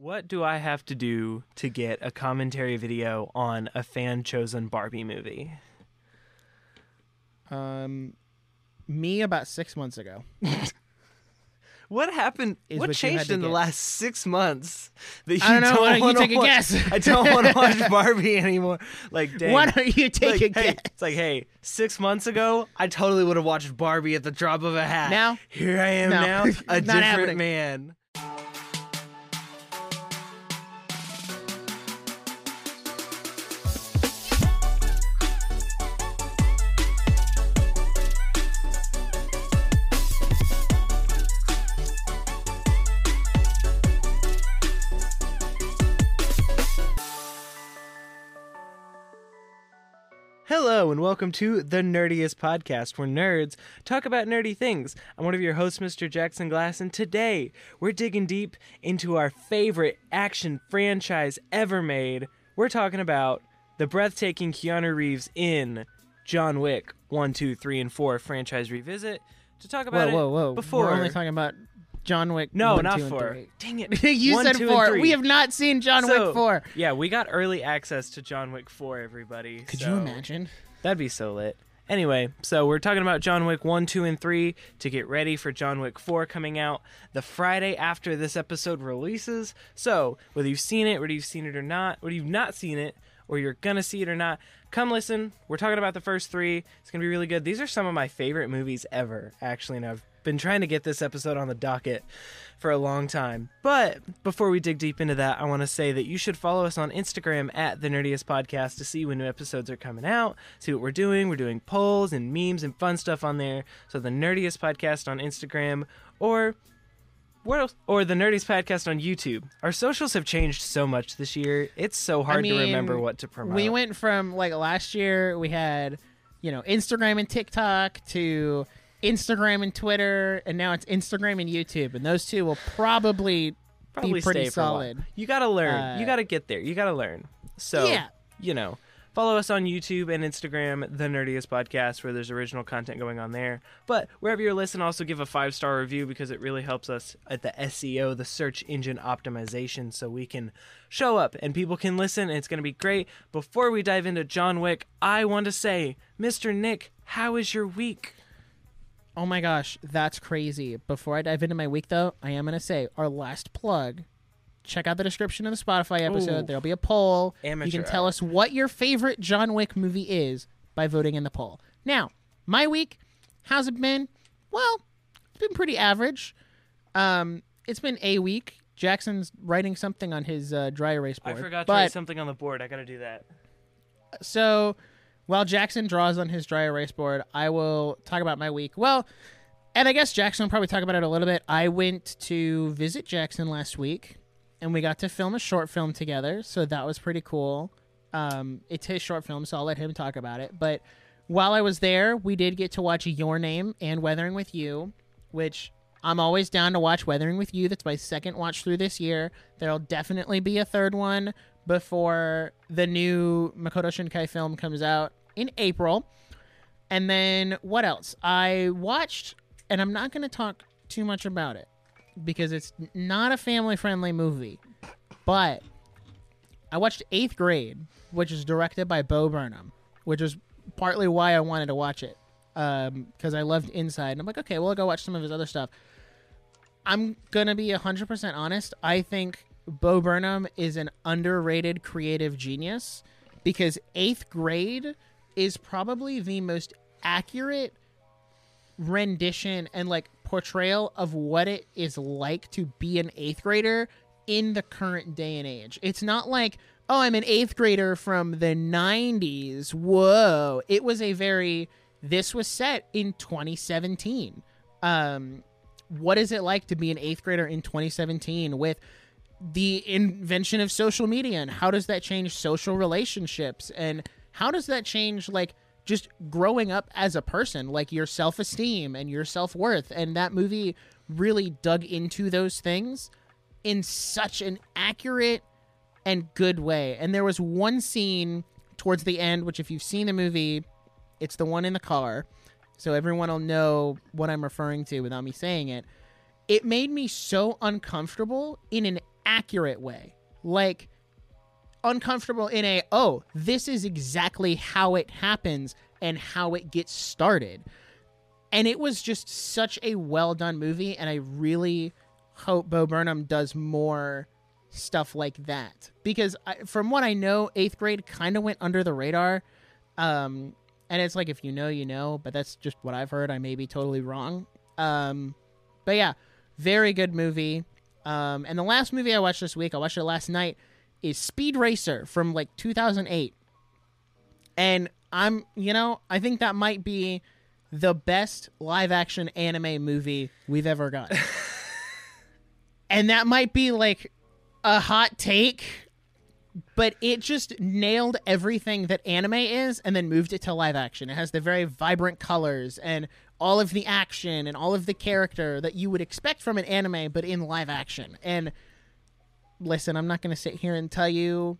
What do I have to do to get a commentary video on a fan chosen Barbie movie? Um, me about six months ago. What happened? What what changed in the last six months that you I don't know. Don't wanna take a guess? I don't want to watch Barbie anymore. Like, dang. Why don't you take like, a hey, guess? It's like, hey, six months ago, I totally would have watched Barbie at the drop of a hat. Now? here I am No. now, a different happening. man. Hello and welcome to the Nerdiest Podcast, where nerds talk about nerdy things. I'm one of your hosts, Mr. Jackson Glass, and today we're digging deep into our favorite action franchise ever made. We're talking about the breathtaking Keanu Reeves in John Wick 1, 2, 3, and 4 franchise revisit. To talk about whoa, it whoa! whoa. before. We're only talking about John Wick. no, one, not two, and 4. three. Dang it. you One, said two, four. We have not seen John So, Wick four. Yeah, we got early access to John Wick 4, everybody. Could so- you imagine? That'd be so lit. Anyway, so we're talking about John Wick 1, 2, and 3 to get ready for John Wick 4 coming out the Friday after this episode releases. So, whether you've seen it, whether you've seen it or not, whether you've not seen it, or you're gonna see it or not, come listen. We're talking about the first three. It's gonna be really good. These are some of my favorite movies ever, actually, and I've been trying to get this episode on the docket for a long time. But before we dig deep into that, I want to say that you should follow us on Instagram at the Nerdiest Podcast to see when new episodes are coming out, see what we're doing. We're doing polls and memes and fun stuff on there. So the Nerdiest Podcast on Instagram or where else? Or the Nerdiest Podcast on YouTube. Our socials have changed so much this year. It's so hard to mean, remember what to promote. We went from like last year we had, you know, Instagram and TikTok to Instagram and Twitter, and now it's Instagram and YouTube, and those two will probably, Probably be pretty stay for a while. solid. You got to learn. you Uh, got to get there. You got to learn. So, Yeah. you know, follow us on YouTube and Instagram, The Nerdiest Podcast, where there's original content going on there. But wherever you're listening, also give a five star review because it really helps us at the SEO, the search engine optimization, so we can show up and people can listen. And it's going to be great. Before we dive into John Wick, I want to say, Mr. Nic, how is your week? Oh my gosh, that's crazy. Before I dive into my week, though, I am going to say our last plug. Check out the description of the Spotify episode. Ooh. There'll be a poll. Amateur. you can tell us what your favorite John Wick movie is by voting in the poll. Now, my week, how's it been? Well, it's been pretty average. Um, it's been a week. Jackson's writing something on his uh, dry erase board. I forgot to but, write something on the board. I got to do that. so while Jackson draws on his dry erase board, I will talk about my week. Well, and I guess Jackson will probably talk about it a little bit. I went to visit Jackson last week, and we got to film a short film together, so that was pretty cool. Um, it's his short film, so I'll let him talk about it. But while I was there, we did get to watch Your Name and Weathering with You, which I'm always down to watch Weathering with You. That's my second watch through this year. There'll definitely be a third one before the new Makoto Shinkai film comes out in April. And then what else? I watched, and I'm not going to talk too much about it because it's not a family friendly movie, but I watched Eighth Grade, which is directed by Bo Burnham, which is partly why I wanted to watch it um, because I loved Inside. And I'm like, okay, well, I'll go watch some of his other stuff. I'm gonna be 100% honest. I think Bo Burnham is an underrated creative genius because Eighth Grade is probably the most accurate rendition and like portrayal of what it is like to be an eighth grader in the current day and age. It's not like, oh, I'm an eighth grader from the 90s. Whoa. It was a very, this was set in 2017. Um, what is it like to be an eighth grader in 2017 with the invention of social media and how does that change social relationships and how does that change like just growing up as a person like your self-esteem and your self-worth? And that movie really dug into those things in such an accurate and good way. And there was one scene towards the end which if you've seen the movie it's the one in the car. So everyone will know what i'm referring to without me saying it. It made me so uncomfortable in an accurate way. Like uncomfortable in a oh, this is exactly how it happens and how it gets started. And it was just such a well done movie and I really hope Bo Burnham does more stuff like that because I, from what I know, eighth grade kind of went under the radar. Um, and it's like if you know, you know, but that's just what I've heard. I may be totally wrong. Um, but yeah, very good movie. Um, and the last movie I watched this week, I watched it last night, is Speed Racer from like 2008. And I'm, you know, I think that might be the best live action anime movie we've ever got. and that might be like a hot take, but it just nailed everything that anime is and then moved it to live action. It has the very vibrant colors and all of the action and all of the character that you would expect from an anime, but in live action. And listen, I'm not going to sit here and tell you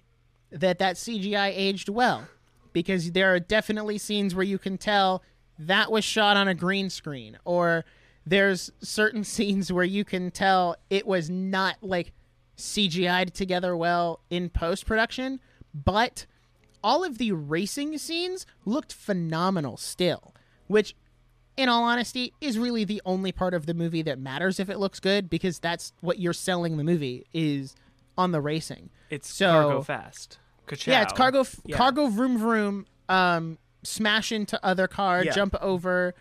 that that CGI aged well because there are definitely scenes where you can tell that was shot on a green screen or there's certain scenes where you can tell it was not like CGI'd together well in post production, but all of the racing scenes looked phenomenal still, which in all honesty is really the only part of the movie that matters if it looks good because that's what you're selling the movie is on the racing. It's So- cargo fast. Ka-chow. Yeah, it's cargo Yeah. cargo vroom vroom um smash into other car, Yeah. jump over,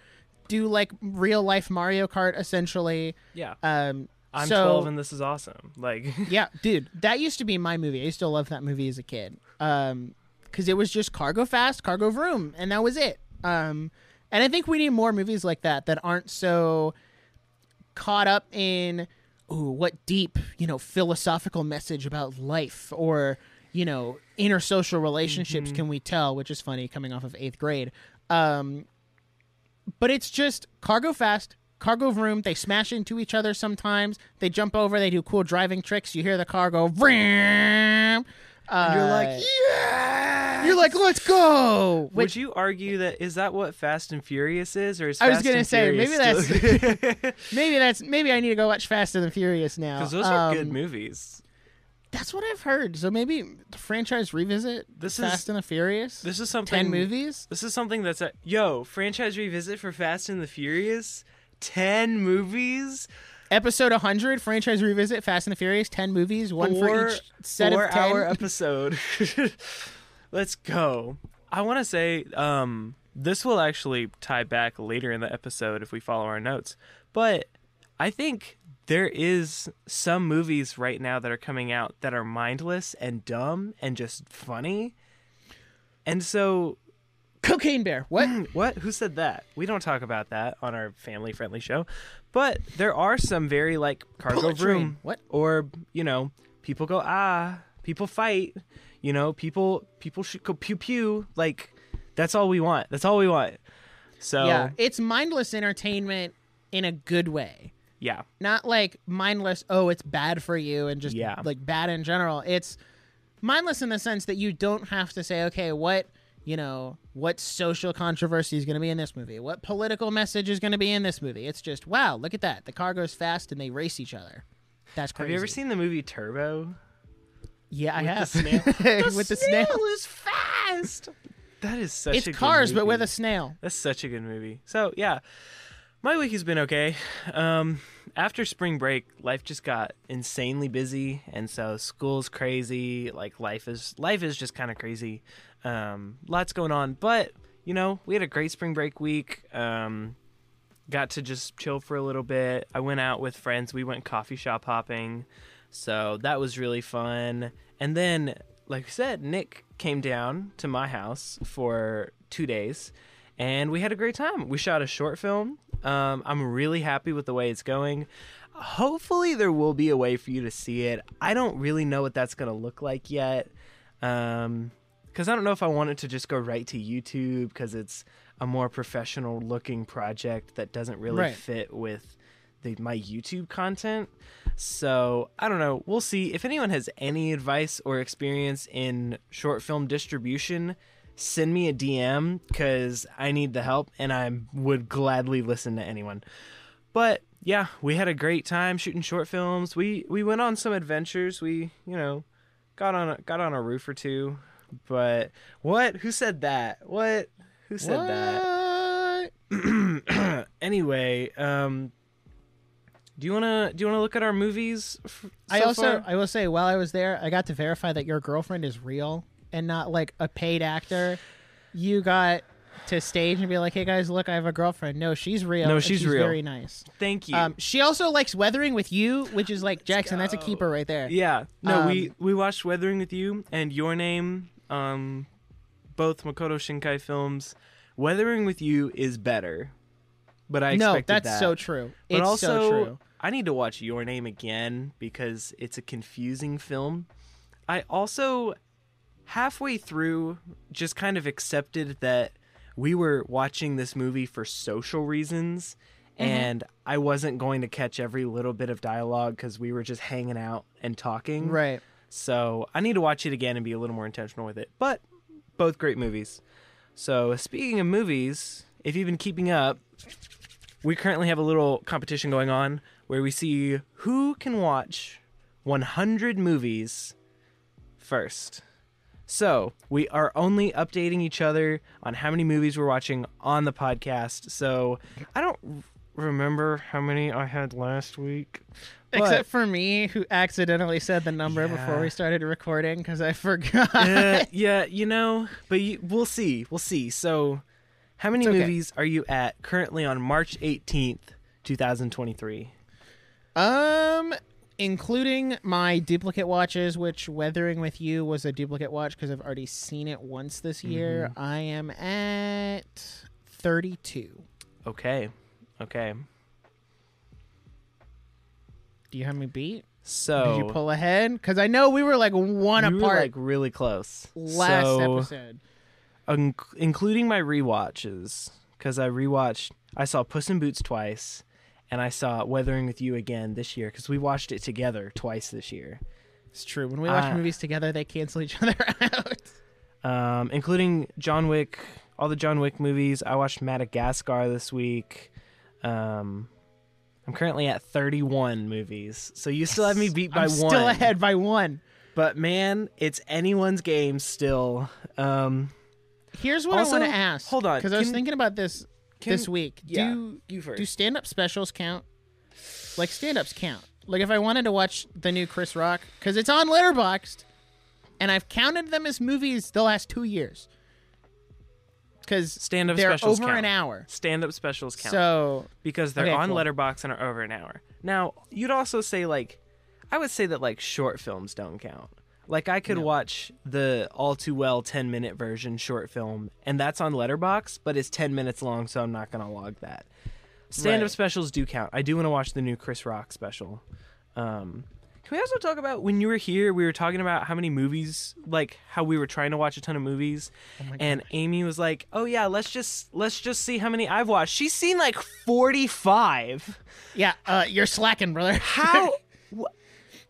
do like real life Mario Kart essentially. Yeah. Um I'm so, 12 and this is awesome. Like, yeah, dude, that used to be my movie. I used to love that movie as a kid. Um, because it was just cargo fast, cargo vroom, and that was it. Um, and I think we need more movies like that that aren't so caught up in, ooh, what deep, you know, philosophical message about life or you know, intersocial relationships can we tell? Which is funny coming off of eighth grade. Um, but it's just cargo fast, cargo vroom. They smash into each other sometimes. They jump over. They do cool driving tricks. You hear the car go vroom. Uh, you're like, yeah. You're like, let's go. Would you argue that is that what Fast and Furious is, or is I was Fast gonna and say, Furious maybe still- maybe that's maybe I need to go watch Fast and the Furious now. because those are good Um, movies. That's what I've heard. So maybe the franchise revisit This Fast is and the Furious. this is something. ten movies. This is something that's a yo franchise revisit for Fast and the Furious. Ten movies, Episode 100, franchise revisit, Fast and the Furious, 10 movies, one for each set four of 10. hour episode. Let's go. I want to say um, this will actually tie back later in the episode if we follow our notes, but I think there is some movies right now that are coming out that are mindless and dumb and just funny. And so Cocaine Bear. What? what? Who said that? We don't talk about that on our family friendly show. But there are some very like cargo Bullet Train. room What? or you know, people go ah, people fight, you know, people people should go pew pew like that's all we want. That's all we want. So Yeah, it's mindless entertainment in a good way. yeah. Not like mindless, oh, it's bad for you and just Yeah. like bad in general. It's mindless in the sense that you don't have to say, okay, what, you know, what social controversy is going to be in this movie? What political message is going to be in this movie? It's just, wow, look at that. The car goes fast and they race each other. That's crazy. Have you ever seen the movie Turbo? Yeah, I with the have. snail? with the snail. is fast. That is such It's a good cars, but with movie. a snail. That's such a good movie. So yeah, my week has been okay. Um, after spring break, life just got insanely busy, and so school's crazy. Like life is life is just kind of crazy. Um, lots going on, but you know we had a great spring break week. Um, got to just chill for a little bit. I went out with friends. We went coffee shop hopping, so that was really fun. And then, like I said, Nic came down to my house for two days, and we had a great time. We shot a short film. Um, I'm really happy with the way it's going. Hopefully, there will be a way for you to see it. I don't really know what that's gonna look like yet. Um, because I don't know if I want it to just go right to YouTube because it's a more professional looking project that doesn't really Right. fit with the, my YouTube content. So I don't know. We'll see. If anyone has any advice or experience in short film distribution, send me a DM because I need the help and I would gladly listen to anyone. But yeah, we had a great time shooting short films. We we went on some adventures. We you know got on a, got on a roof or two. But what? Who said that? What? Who said that? Anyway, um, do you wanna do you wanna look at our movies? f- I so also far? I will say while I was there, I got to verify that your girlfriend is real and not like a paid actor. You got to stage and be like, "Hey guys, look, I have a girlfriend." No, she's real. No, and she's real. Very nice. thank you. Um, she also likes weathering with you, which is like Jackson. That's a keeper right there. yeah, no, we um, we watched Weathering with You and Your Name, um, both Makoto Shinkai films. Weathering with You is better, but I no, that's that. so true. But it's also, so true. I need to watch Your Name again because it's a confusing film. I also, halfway through, just kind of accepted that we were watching this movie for social reasons. Mm-hmm. And I wasn't going to catch every little bit of dialogue because we were just hanging out and talking. Right. So I need to watch it again and be a little more intentional with it. But both great movies. So speaking of movies, if you've been keeping up, we currently have a little competition going on where we see who can watch 100 movies first. So we are only updating each other on how many movies we're watching on the podcast. So I don't remember how many I had last week. Except for me, who accidentally said the number before we started recording because I forgot. uh, yeah, you know, but you, we'll see. We'll see. So, how many okay. movies are you at currently on March 18th, 2023? Um, including my duplicate watches, which Weathering with You was a duplicate watch because I've already seen it once this year. Mm-hmm. I am at thirty-two. Okay. Okay. Do you have me beat? So, Did you pull ahead? Because I know we were like one we were apart like really close. last so, episode. un- including my rewatches, because I rewatched, I saw Puss in Boots twice, and I saw Weathering with You again this year because we watched it together twice this year. It's true. When we watch uh, movies together, they cancel each other out. um, including John Wick, all the John Wick movies. I watched Madagascar this week. Um, I'm currently at 31 movies, so you still have me beat by I'm one. still ahead by one. but man, it's anyone's game still. Um, Here's what Also, I want to ask. hold on, because I was thinking about this can- this week. yeah, Do you first. do stand up specials count? Like stand ups count. Like if I wanted to watch the new Chris Rock, because it's on Letterboxd, and I've counted them as movies the last two years. Because Stand-up they're specials over count. an hour. Stand-up specials count. So because they're Okay, on cool. Letterboxd and are over an hour. Now, you'd also say like I would say that like short films don't count. Like I could No. watch the all too well 10 minute version short film and that's on Letterboxd, but it's 10 minutes long so I'm not going to log that. Stand-up Right. specials do count. I do want to watch the new Chris Rock special. Um can we also talk about when you were here? We were talking about how many movies, like how we were trying to watch a ton of movies, Oh and Amy was like, "Oh yeah, let's just let's just see how many I've watched." She's seen like forty five. yeah, uh, you're slacking, brother. How? wh-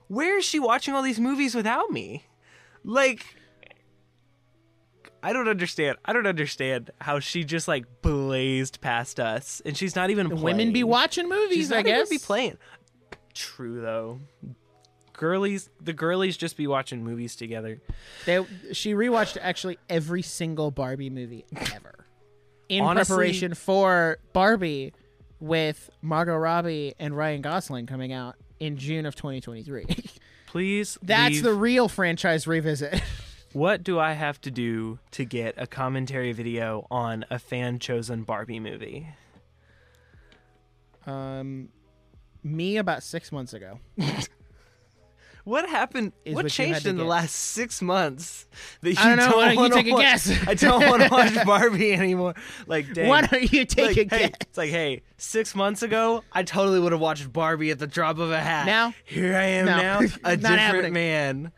where is she watching all these movies without me? Like, I don't understand. I don't understand how she just like blazed past us, and she's not even playing. Women be watching movies, She's I guess. be playing. True though. Girlies, the girlies just be watching movies together. They, she rewatched actually every single Barbie movie ever in Honestly- preparation for Barbie with Margot Robbie and Ryan Gosling coming out in June of 2023. Please, That's leave- the real franchise revisit. What do I have to do to get a commentary video on a fan chosen Barbie movie? um, me about six months ago. What happened? Is what what changed in the guess. last six months that you I don't know. Don't wanna take a guess? I don't want to watch Barbie anymore. Like, dang. Why don't you take like, a hey, guess? It's like, hey, six months ago, I totally would have watched Barbie at the drop of a hat. Now? here I am No. now, a different happening. man.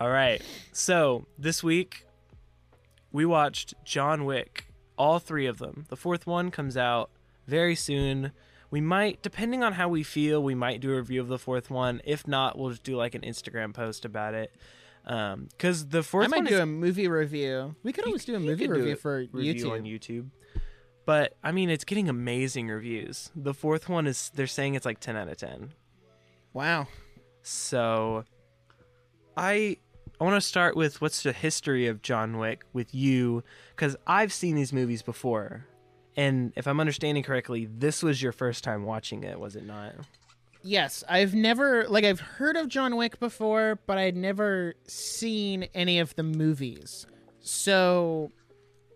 All right. So this week, we watched John Wick, all three of them. The fourth one comes out very soon. We might, depending on how we feel, we might do a review of the fourth one. If not, we'll just do like an Instagram post about it. Um, because the fourth I might one do is a movie review. We could always do a movie review a for review YouTube. on YouTube. But I mean, it's getting amazing reviews. The fourth one is they're saying it's like 10 out of 10. Wow. So I I want to start with what's the history of John Wick with you cuz I've seen these movies before. And if I'm understanding correctly, this was your first time watching it, was it not? Yes, I've never like I've heard of John Wick before, but I'd never seen any of the movies. So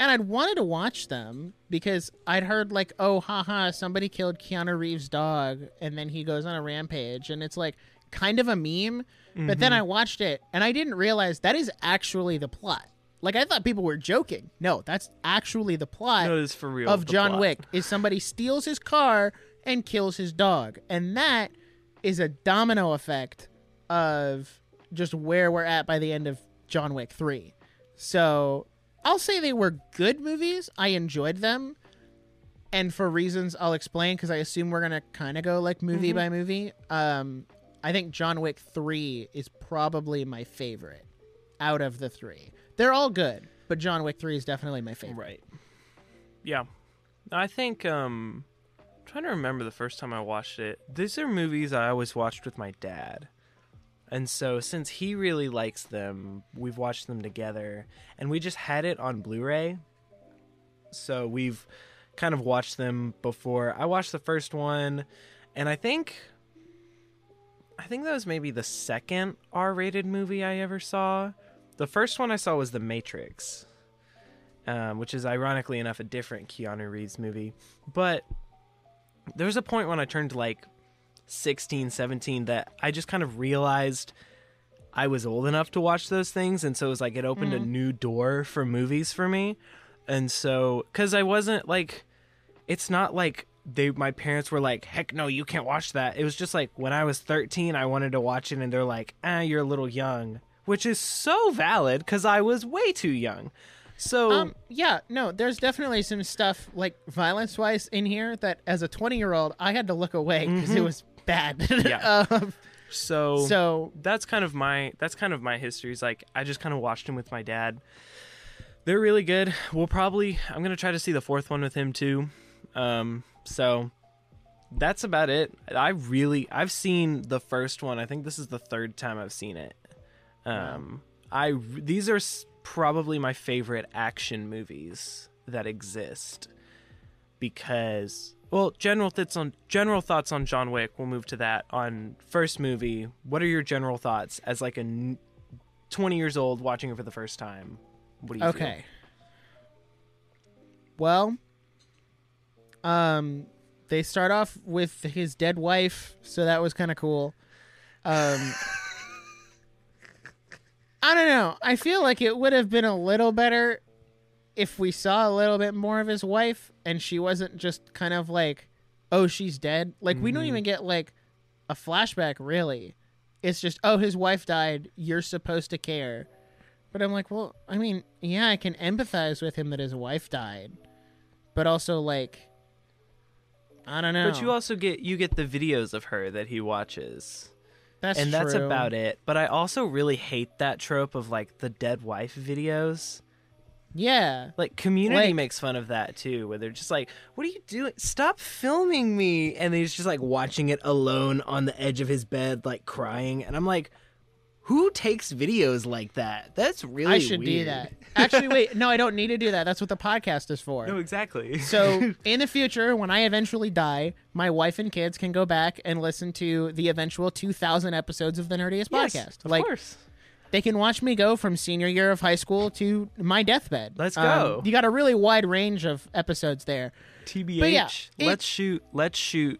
and I'd wanted to watch them because I'd heard like, oh haha, somebody killed Keanu Reeves' dog and then he goes on a rampage and it's like kind of a meme. But then mm-hmm. I watched it and I didn't realize that is actually the plot. Like I thought people were joking. No, that's actually the plot No, it's for real. of the John plot. Wick is somebody steals his car and kills his dog. And that is a domino effect of just where we're at by the end of John Wick 3. So I'll say they were good movies. I enjoyed them. And for reasons I'll explain, because I assume we're going to kind of go like movie Mm-hmm. by movie. Um, I think John Wick 3 is probably my favorite out of the three. They're all good, but John Wick 3 is definitely my favorite. Right. Yeah. I think um I'm trying to remember the first time I watched it. These are movies I always watched with my dad. And so since he really likes them, we've watched them together and we just had it on Blu-ray. So we've kind of watched them before. I watched the first one and I think I think that was maybe the second R-rated movie I ever saw. The first one I saw was The Matrix um, which is ironically enough a different Keanu Reeves movie. But there was a point when I turned like 16, 17 that I just kind of realized I was old enough to watch those things. And so it was like it opened a new door for movies for me. And so, because I wasn't like, it's not like they my parents were like heck no you can't watch that it was just like when i was 13 i wanted to watch it and they're like ah you're a little young which is so valid because i was way too young so Um, yeah, no, there's definitely some stuff like violence wise in here that as a 20 year old, I had to look away because it was bad. Mm-hmm. Yeah. um, so so, that's kind of my that's kind of my history. Is like I just kind of watched him with my dad. They're really good. We'll probably I'm gonna try to see the fourth one with him too. Um, so that's about it. I really I've seen the first one. I think this is the third time I've seen it. Um, I these are probably my favorite action movies that exist because well general thoughts on general thoughts on John Wick we'll move to that on first movie what are your general thoughts as like a 20 years old watching it for the first time what do you feel? okay. Well, um, they start off with his dead wife, so that was kind of cool. Um, I don't know. I feel like it would have been a little better if we saw a little bit more of his wife and she wasn't just kind of like, oh, she's dead. Like, we don't mm-hmm. even get like a flashback, really. It's just, oh, his wife died. You're supposed to care. But I'm like, well, I mean, yeah, I can empathize with him that his wife died. But also, like, I don't know. but you also get you get the videos of her that he watches that's and that's about it but i also really hate that trope of like the dead wife videos Yeah. Like Community Like- makes fun of that too, where they're just like, "What are you doing? Stop filming me!" And he's just like watching it alone on the edge of his bed, like crying. And I'm like, "Who takes videos like that? That's really I should do that. Actually, wait. No, I don't need to do that. That's what the podcast is for. No, exactly. So in the future, when I eventually die, my wife and kids can go back and listen to the eventual 2,000 episodes of the Nerdiest Yes, podcast. of like course. they can watch me go from senior year of high school to my deathbed. Let's Um, go. you got a really wide range of episodes there. TBH. yeah, let's shoot. Let's shoot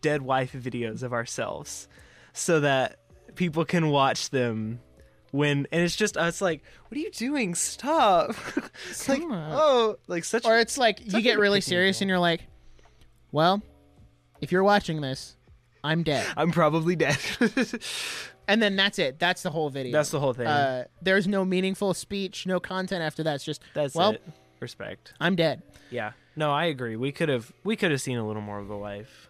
dead wife videos of ourselves, so that people can watch them. When and it's just us like, what are you doing? Stop! it's like, oh, like such. Or it's like you get really serious up. and you're like, well, if you're watching this, I'm dead. I'm probably dead. And then that's it. That's the whole video. That's the whole thing. Uh, there's no meaningful speech, no content after that. It's just, That's well, it. Respect. I'm dead. Yeah. No, I agree. We could have we could have seen a little more of the life.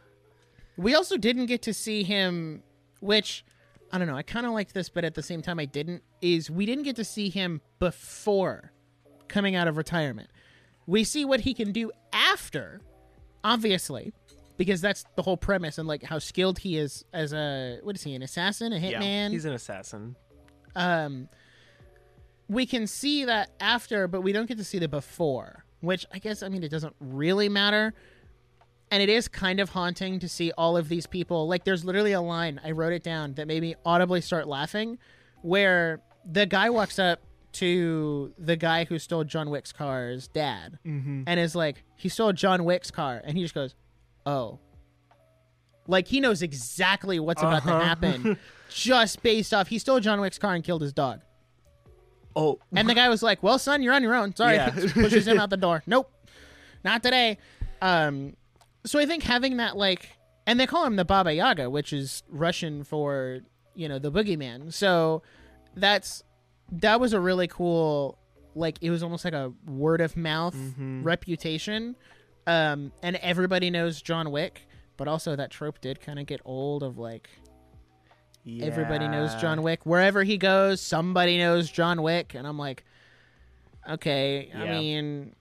We also didn't get to see him, which I don't know. I kind of liked this, but at the same time, I didn't. Is we didn't get to see him before coming out of retirement. We see what he can do after, obviously, because that's the whole premise and like how skilled he is as a what is he an assassin, a Yeah, hitman? he's an assassin. um, we can see that after, but we don't get to see the before. Which I guess I mean it doesn't really matter. And it is kind of haunting to see all of these people. Like, there's literally a line I wrote it down that made me audibly start laughing, where the guy walks up to the guy who stole John Wick's car's dad, Mm-hmm. and is like, "He stole John Wick's car," and he just goes, "Oh." Like he knows exactly what's about Uh-huh. to happen, just based off he stole John Wick's car and killed his dog. Oh, And the guy was like, "Well, son, you're on your own. Sorry." Yeah. Pushes him out the door. Nope, not today. Um, so I think having that like, and they call him the Baba Yaga, which is Russian for you know the boogeyman. So that's that was a really cool. Like it was almost like a word of mouth Mhm. reputation, um, and everybody knows John Wick. But also that trope did kind of get old of like everybody knows John Wick. Wherever he goes, somebody knows John Wick, and I'm like, okay. I mean,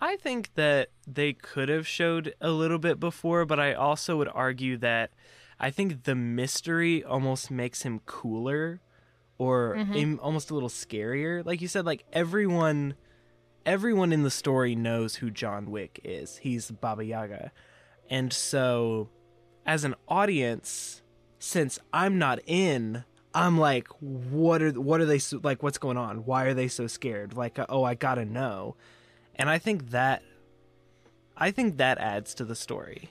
I think that they could have showed a little bit before, but I also would argue that I think the mystery almost makes him cooler or mm-hmm. im- almost a little scarier. Like you said, like everyone everyone in the story knows who John Wick is. He's Baba Yaga. And so as an audience, since I'm not in, I'm like what are what are they so, like what's going on? Why are they so scared? Like uh, oh, I got to know. And I think that I think that adds to the story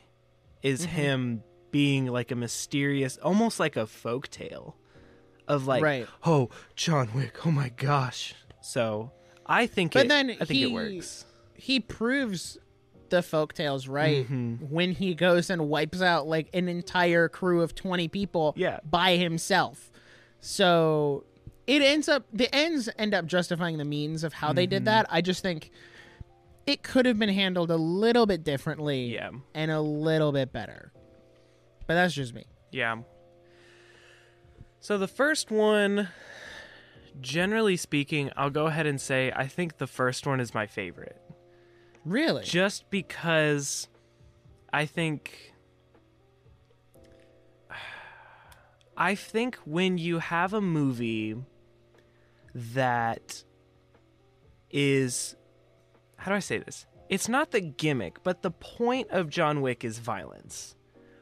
is him being like a mysterious almost like a folk tale of like Right. oh John Wick oh my gosh so I think But it, then I think he- it works he proves the folk tales right Mhm. when he goes and wipes out like an entire crew of 20 people Yeah. by himself. So it ends up the ends end up justifying the means of how they Mm-hmm. did that. I just think it could have been handled a little bit differently yeah and a little bit better. But that's just me. yeah so the first one generally speaking I'll go ahead and say I think the first one is my favorite Really? just because I think I think when you have a movie that is how do I say this? It's not the gimmick, but the point of John Wick is violence.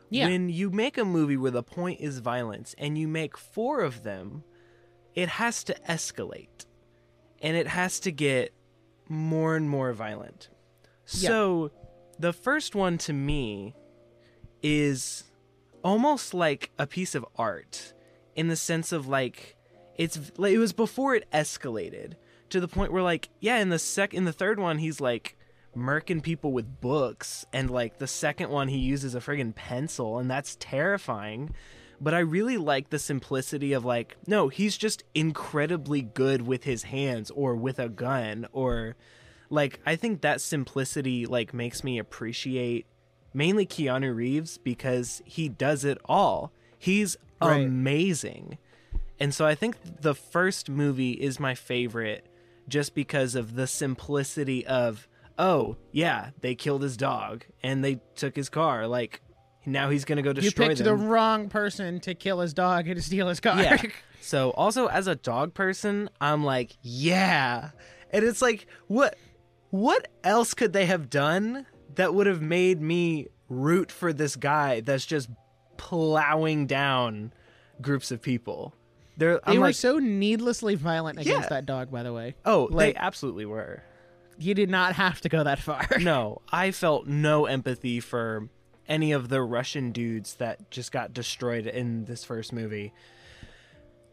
Yeah. When you make a movie where the point is violence and you make four of them, it has to escalate. And it has to get more and more violent. Yeah. So the first one to me is almost like a piece of art in the sense of like it's like it was before it escalated to the point where like yeah in the sec in the third one he's like murking people with books and like the second one he uses a friggin' pencil and that's terrifying but I really like the simplicity of like no he's just incredibly good with his hands or with a gun or like I think that simplicity like makes me appreciate mainly Keanu Reeves because he does it all. He's Right. amazing. And so I think the first movie is my favorite just because of the simplicity of oh, yeah, they killed his dog and they took his car like now he's going to go destroy you picked the wrong person to kill his dog and to steal his car. Yeah. So also as a dog person, I'm like, yeah. And it's like, what what else could they have done that would have made me root for this guy that's just plowing down groups of people? They're they I'm were like, so needlessly violent against Yeah. that dog, by the way. oh, like- they absolutely were. You did not have to go that far. No, I felt no empathy for any of the Russian dudes that just got destroyed in this first movie.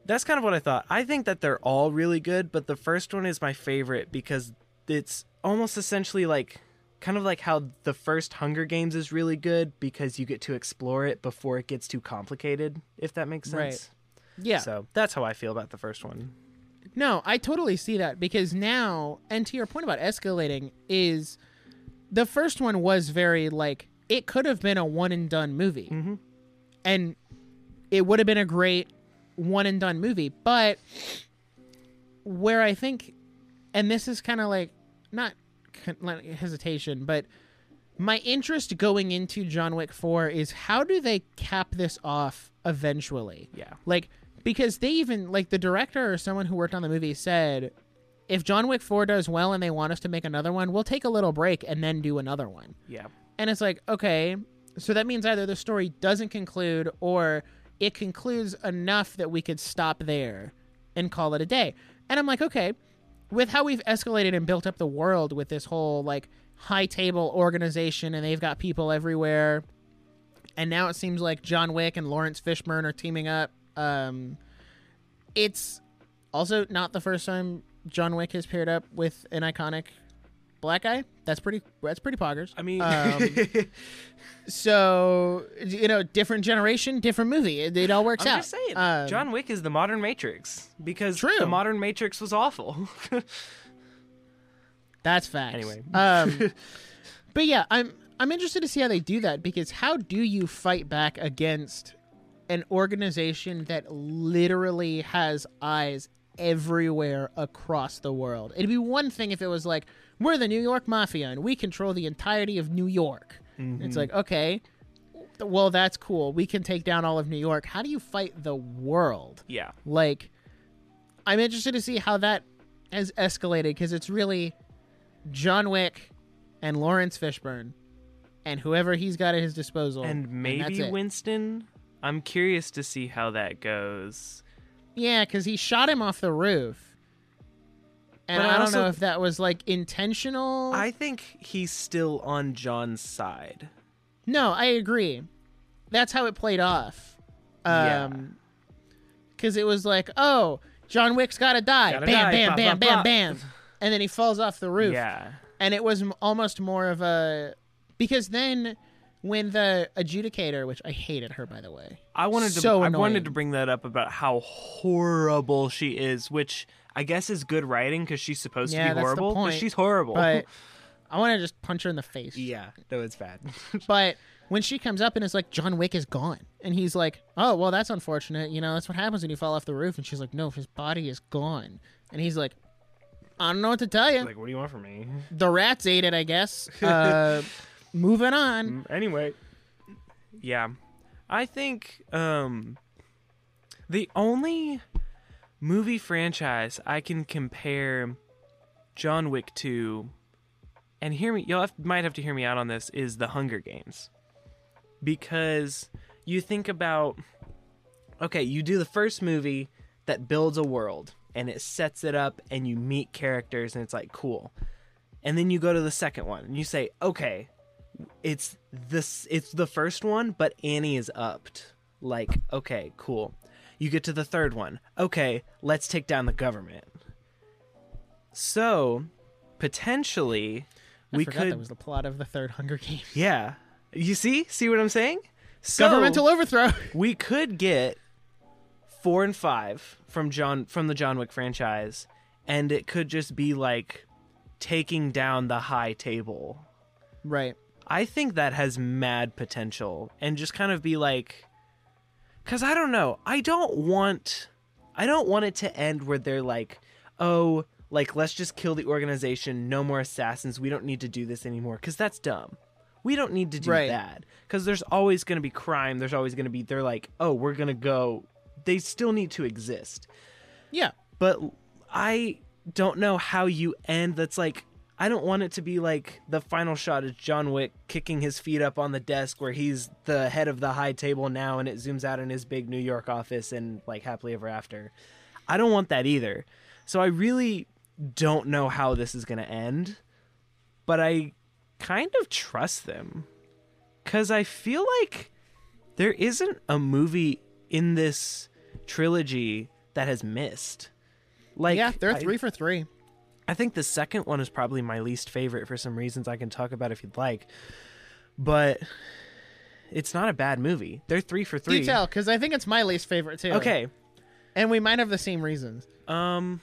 That's kind of what I thought. I think that they're all really good, but the first one is my favorite because it's almost essentially like kind of like how the first Hunger Games is really good because you get to explore it before it gets too complicated, if that makes Right. sense. Yeah. So that's how I feel about the first one. No, I totally see that because now, and to your point about escalating, is the first one was very like it could have been a one and done movie, Mm-hmm. and it would have been a great one and done movie. But where I think, and this is kind of like not not hesitation, but my interest going into John Wick 4 is how do they cap this off eventually? Yeah. Like because they even like the director or someone who worked on the movie said if John Wick 4 does well and they want us to make another one, we'll take a little break and then do another one. Yeah. And it's like, okay, so that means either the story doesn't conclude or it concludes enough that we could stop there and call it a day. And I'm like, okay, with how we've escalated and built up the world with this whole like high table organization and they've got people everywhere. And now it seems like John Wick and Laurence Fishburne are teaming up. Um, it's also not the first time John Wick has paired up with an iconic black guy. That's pretty. That's pretty poggers. I mean, Um, so you know, different generation, different movie. It, it all works I'm out. just saying, Um, John Wick is the modern Matrix because True. the modern Matrix was awful. That's facts. Anyway. um, but yeah, I'm I'm interested to see how they do that because how do you fight back against an organization that literally has eyes everywhere across the world? It'd be one thing if it was like we're the New York Mafia and we control the entirety of New York. It's like okay. Well, that's cool. We can take down all of New York. How do you fight the world? yeah. Like, I'm interested to see how that has escalated because it's really John Wick and Laurence Fishburne and whoever he's got at his disposal. And maybe it. Winston. I'm curious to see how that goes. Yeah, because he shot him off the roof. And I I, don't also- know if that was like intentional. I think he's still on John's side. No, I agree. That's how it played off. Yeah. Um, because it was like, oh, John Wick's got to die. Bam, die. bam, bam, blah, bam, blah. bam. And then he falls off the roof. Yeah. and it was m- almost more of a because then when the adjudicator which i hated her by the way I wanted to. So I annoying. wanted to bring that up about how horrible she is, which I guess is good writing because she's supposed Yeah, to be that's horrible. point. she's horrible. but i want to just punch her in the face yeah, no, it's bad. but when she comes up and it's like john wick is gone and he's like oh well that's unfortunate you know that's what happens when you fall off the roof and she's like no his body is gone and he's like i don't know what to tell you. Like, what do you want from me? the rats ate it i guess. Uh moving on. Mm, Anyway, yeah, I think um, the only movie franchise I can compare John Wick to, and hear me, you'll have, might have to hear me out on this, is the Hunger Games, because you think about, okay, you do the first movie that builds a world and it sets it up, and you meet characters, and it's like cool. And then you go to the second one and you say, okay, it's this it's the first one but annie is upped. Like okay cool. You get to the third one. Okay let's take down the government. So potentially I we could that was the plot of the third hunger games. Yeah. You see? See what i'm saying? So governmental overthrow! we could get four and five from john from the john wick franchise and it could just be like taking down the high table right I think that has mad potential and just kind of be like cuz I don't know. I don't want I don't want it to end where they're like, "Oh, like let's just kill the organization, no more assassins. We don't need to do this anymore." Cuz that's dumb. We don't need to do Right. that cuz there's always going to be crime. There's always going to be they're like, "Oh, we're going to go." They still need to exist yeah but I don't know how you end. That's like I don't want it to be like the final shot is John Wick kicking his feet up on the desk where he's the head of the high table now, and it zooms out in his big New York office and like happily ever after. I don't want that either. So I really don't know how this is going to end, but I kind of trust them because I feel like there isn't a movie in this trilogy that has missed. Like yeah, they're I- three for three. I think the second one is probably my least favorite for some reasons I can talk about if you'd like. But it's not a bad movie. They're three for three. Do tell, because I think it's my least favorite too. Okay. and we might have the same reasons. Um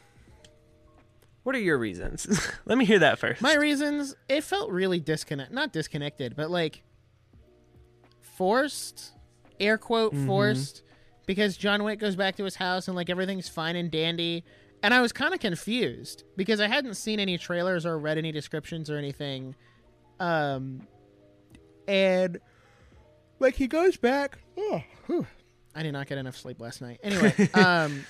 what are your reasons? Let me hear that first. My reasons, it felt really disconnect, not disconnected, but like forced, air quote Mm-hmm. forced, because John Wick goes back to his house and like everything's fine and dandy, and I was kind of confused because I hadn't seen any trailers or read any descriptions or anything. Um, and like he goes back. Oh, whew. I did not get enough sleep last night. Anyway, um,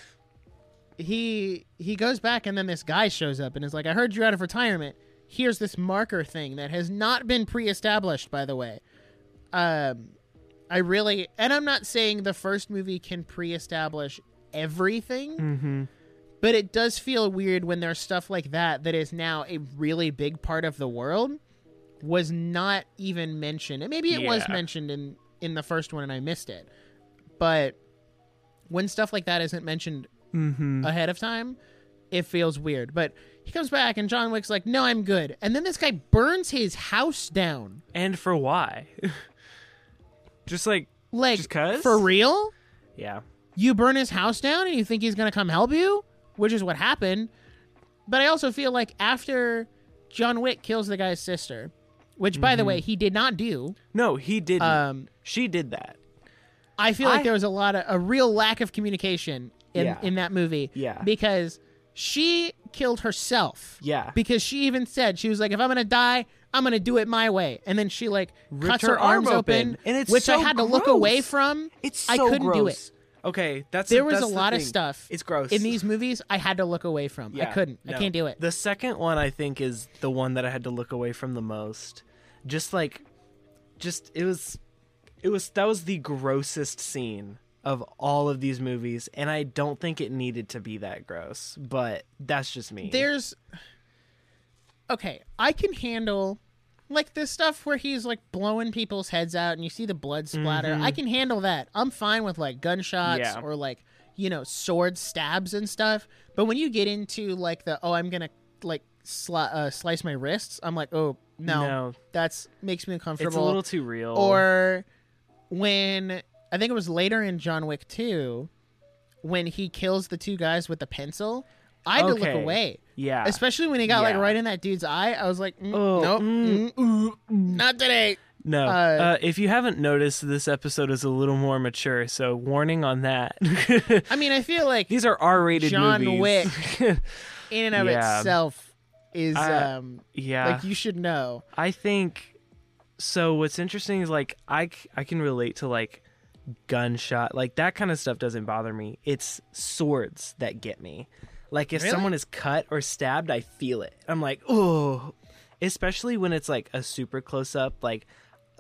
he he goes back, and then this guy shows up and is like, "I heard you're out of retirement. Here's this marker thing that has not been pre-established, by the way." Um, I really, and I'm not saying the first movie can pre-establish everything, Mm-hmm. but it does feel weird when there's stuff like that that is now a really big part of the world was not even mentioned. And maybe it was mentioned in in the first one and I missed it. But when stuff like that isn't mentioned Mm-hmm. ahead of time, it feels weird. But he comes back and John Wick's like, "No, I'm good." And then this guy burns his house down. And for why? Just like Like Just 'cause? for real? yeah. you burn his house down and you think he's going to come help you, which is what happened. But I also feel like after John Wick kills the guy's sister, which by the Mm-hmm. way he did not do, No, he didn't. um, she did that. I feel like there was a lot of a real lack of communication in Yeah. in that movie. Yeah. because she killed herself. Yeah. because she even said she was like, if I'm gonna die. I'm gonna do it my way, and then she like Ripped cuts her her, arm arms open, open, and it's which I so had to look away from. It's I so couldn't do it. gross. Okay, that's There was that's a lot of stuff It's gross in these movies I had to look away from. I couldn't. I can't do it. The second one I think is the one that I had to look away from the most. Just like just it was it was that was the grossest scene of all of these movies and I don't think it needed to be that gross, but that's just me. There's okay. I can handle like this stuff where he's like blowing people's heads out and you see the blood splatter. I can handle that. I'm fine with like gunshots Mm-hmm. Yeah. or like you know sword stabs and stuff. But when you get into like the oh I'm gonna like sli- uh, slice my wrists, I'm like oh no, No. that's makes me uncomfortable. it's a little too real. or when I think it was later in John Wick 2 when he kills the two guys with the pencil, I had to look away. yeah. Especially when he got like right in that dude's eye, I was like, mm, Oh, nope, mm, mm, not today. No. Uh, Uh, if you haven't noticed, this episode is a little more mature, so warning on that. I mean, I feel like These are R-rated John movies. in and of Yeah. itself is I- um yeah. like you should know. I think so what's interesting is like I I can relate to like gunshot like that kind of stuff doesn't bother me. It's swords that get me. Like if Really? someone is cut or stabbed, I feel it. I'm like, "Oh." Especially when it's like a super close up like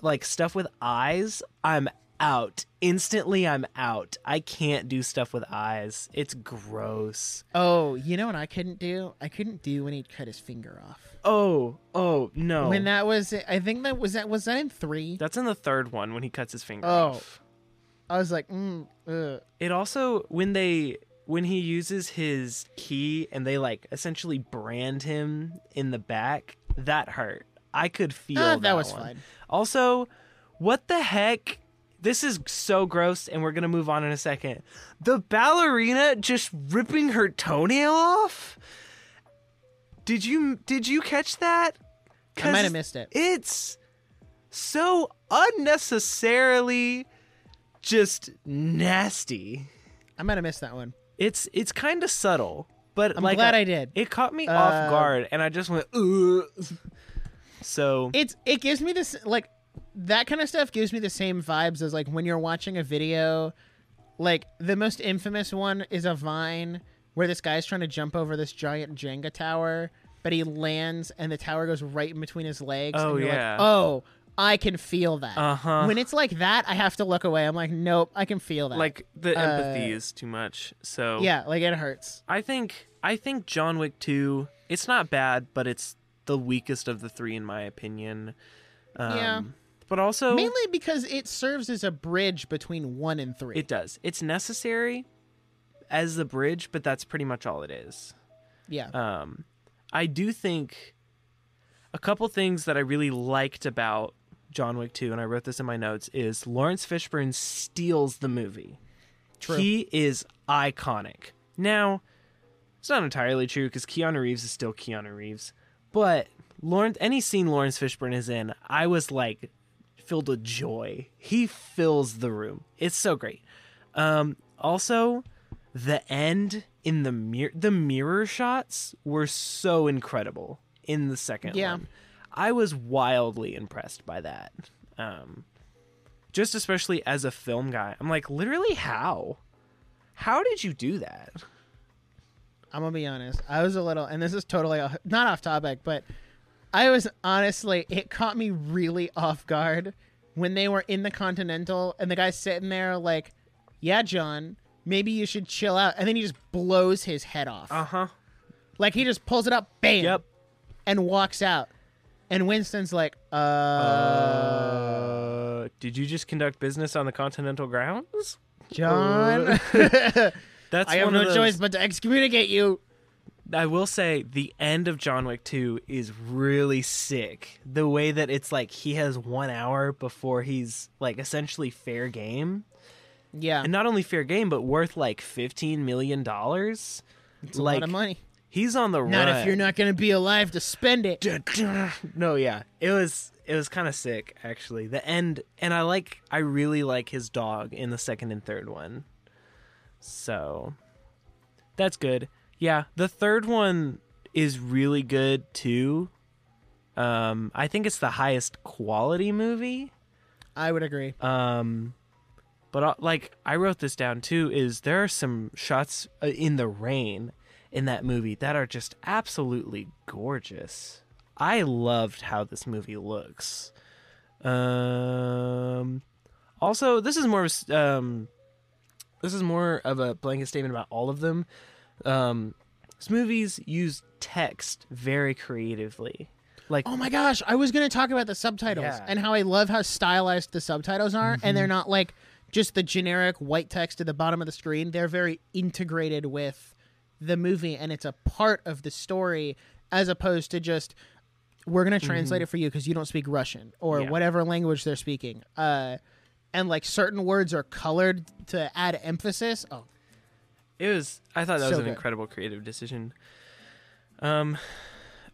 like stuff with eyes, I'm out. Instantly I'm out. I can't do stuff with eyes. It's gross. Oh, you know what I couldn't do? I couldn't do when he cut his finger off. Oh, oh, no. When that was I think that was that was that in 3? That's in the third one when he cuts his finger Oh. off. I was like, mm, ugh. It also when they when he uses his key and they like essentially brand him in the back, that hurt. I could feel Ah, that, that was one. fine. Also, what the heck? This is so gross, and we're gonna move on in a second. The ballerina just ripping her toenail off. Did you did you catch that? I might have missed it. It's so unnecessarily just nasty. I might have missed that one. It's it's kind of subtle, but I'm like glad I, I did. it caught me Uh, off guard, and I just went. Ugh. So It's it gives me this like that kind of stuff gives me the same vibes as like when you're watching a video like the most infamous one is a vine where this guy's trying to jump over this giant Jenga tower but he lands and the tower goes right in between his legs Oh, and you're yeah. like, "Oh, I can feel that." Uh-huh. When it's like that, I have to look away. I'm like, "Nope, I can feel that." like the Uh, empathy is too much. So yeah, like it hurts. I think I think John Wick two. It's not bad, but it's the weakest of the three in my opinion. Um, Yeah. But also, Mainly because it serves as a bridge between 1 and 3. it does. It's necessary as the bridge, but that's pretty much all it is. yeah. Um, I do think a couple things that I really liked about John Wick 2, and I wrote this in my notes, is Laurence Fishburne steals the movie. True. He is iconic. Now, it's not entirely true because Keanu Reeves is still Keanu Reeves, but Laurence, any scene Laurence Fishburne is in, I was like filled with joy. He fills the room. It's so great. Um, also, the end in the mirror. The mirror shots were so incredible in the second Yeah. one. I was wildly impressed by that. Um, just especially as a film guy, I'm like, literally, how? How did you do that? I'm gonna be honest. I was a little, and this is totally off, not off topic, but I was honestly, it caught me really off guard when they were in the Continental and the guy's sitting there like, "Yeah, John, maybe you should chill out," and then he just blows his head off. Uh huh. like he just pulls it up, bam, Yep. and walks out. And Winston's like, uh, Uh, did you just conduct business on the Continental grounds? John, That's I have no those- choice but to excommunicate you. I will say the end of John Wick 2 is really sick. The way that it's like he has one hour before he's like essentially fair game. Yeah, And not only fair game, but worth like $15 million. it's a lot of money. He's on the Not run. if you're not going to be alive to spend it. no, yeah. It was it was kind of sick actually. The end and I like I really like his dog in the second and third one. So that's good. Yeah, the third one is really good too. Um I think it's the highest quality movie. I would agree. Um but uh, like I wrote this down too is there are some shots uh, in the rain in that movie that are just absolutely gorgeous. I loved how this movie looks. Um also this is more of a- um this is more of a blanket statement about all of them. Um these movies use text very creatively. Like Oh my gosh, I was going to talk about the subtitles Yeah. and how I love how stylized the subtitles are, and they're not like just the generic white text at the bottom of the screen. They're very integrated with the movie, and it's a part of the story as opposed to just we're going to translate it for you because you don't speak Russian or Yeah. whatever language they're speaking. Uh, and like certain words are colored to add emphasis. Oh, It was. I thought that was an good. incredible creative decision. Um,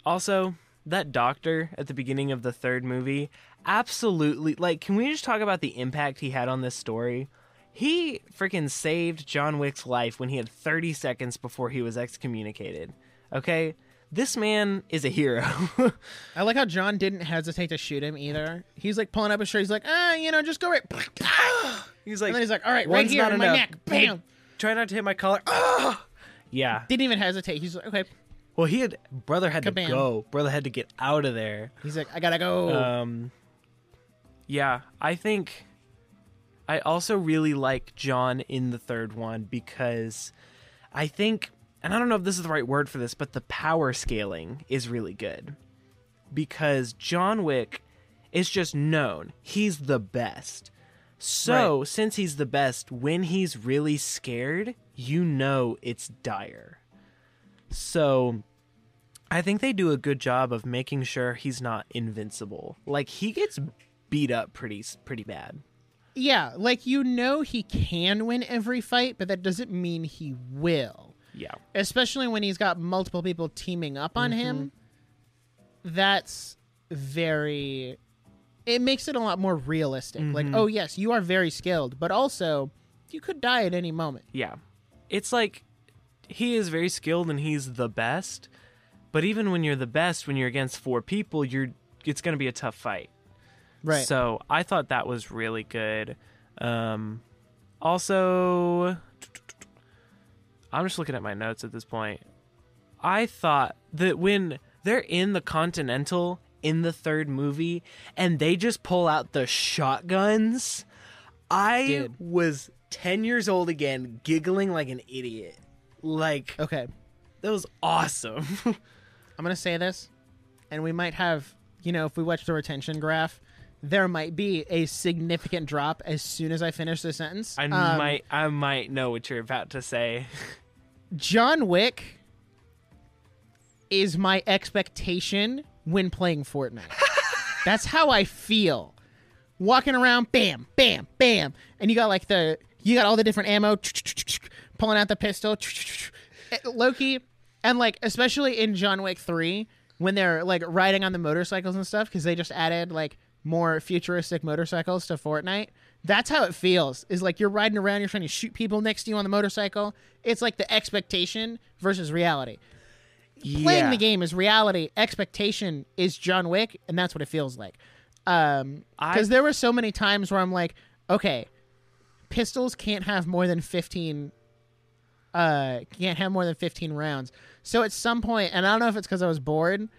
also that doctor at the beginning of the third movie, absolutely. Like, can we just talk about the impact he had on this story? He freaking saved John Wick's life when he had 30 seconds before he was excommunicated. Okay, this man is a hero. I like how John didn't hesitate to shoot him either. He's like pulling up his shirt. He's like, ah, you know, just go right. he's like, And then he's like, all right, right here in my enough. neck. Bam. Try not to hit my collar. Ah! Yeah. Didn't even hesitate. He's like, okay. Well, he had brother had Kabam. to go. Brother had to get out of there. He's like, I gotta go. Um, yeah, I think I also really like John in the third one because I think, and I don't know if this is the right word for this, but the power scaling is really good because John Wick is just known he's the best. So, since he's the best, when he's really scared, you know it's dire. So, I think they do a good job of making sure he's not invincible. Like he gets beat up pretty pretty bad. Yeah, like you know he can win every fight, but that doesn't mean he will. Yeah. Especially when he's got multiple people teaming up on him. Mm-hmm. That's very. It makes it a lot more realistic. Like, mm-hmm. oh yes, you are very skilled, but also you could die at any moment. Yeah. It's like he is very skilled and he's the best. But even when you're the best, when you're against four people, you're it's going to be a tough fight. Right. So I thought that was really good. Um, also, I'm just looking at my notes at this point. I thought that when they're in the Continental in the third movie and they just pull out the shotguns, I Dude. was 10 years old again, giggling like an idiot. Like, okay. that was awesome. I'm gonna say this, and we might have, you know, if we watch the retention graph, there might be a significant drop as soon as I finish this sentence. I Um, might I might know what you're about to say. John Wick is my expectation when playing Fortnite. That's how I feel. Walking around, bam, bam, bam, and you got like the you got all the different ammo, pulling out the pistol, Loki, and like especially in John Wick three when they're like riding on the motorcycles and stuff because they just added like more futuristic motorcycles to Fortnite. That's how it feels. Is like you're riding around, you're trying to shoot people next to you on the motorcycle. It's like the expectation versus reality. Playing the game is reality. Expectation is John Wick, and that's what it feels like. Um, because there were so many times where I'm like, okay, pistols can't have more than fifteen. Uh, can't have more than fifteen rounds. So at some point, and I don't know if it's because I was bored,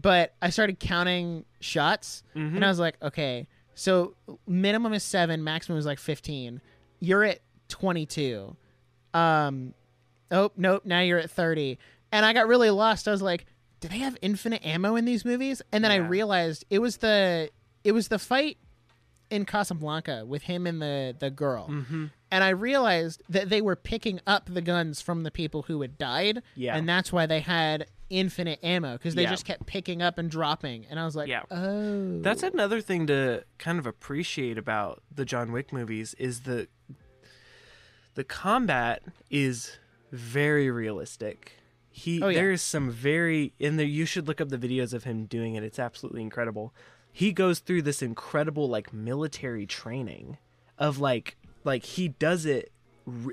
but I started counting shots, Mm-hmm. and I was like, okay, so minimum is seven, maximum is like fifteen. You're at twenty two. Um, oh nope, now you're at thirty, and I got really lost. I was like, do they have infinite ammo in these movies? And then I realized it was the it was the fight in Casablanca with him and the the girl. Mm-hmm. And I realized that they were picking up the guns from the people who had died, Yeah. and that's why they had infinite ammo because they Yeah. just kept picking up and dropping. And I was like, Yeah. oh, That's another thing to kind of appreciate about the John Wick movies is the the combat is very realistic. He Oh, yeah. there's some very in there you should look up the videos of him doing it. It's absolutely incredible. He goes through this incredible like military training of like like he does it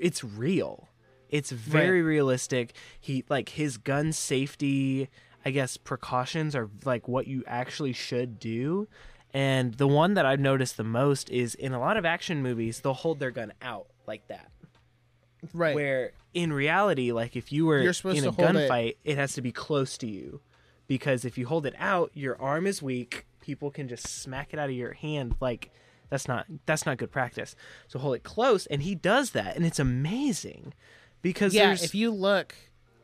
it's real. It's very realistic. He like his gun safety, I guess precautions are like what you actually should do. And the one that I've noticed the most is in a lot of action movies, they'll hold their gun out like that. right. Where in reality, like if you were in to a hold it- gunfight, it has to be close to you. Because if you hold it out, your arm is weak. People can just smack it out of your hand. Like that's not that's not good practice. So hold it close, and he does that, and it's amazing. Because yeah, there's if you look,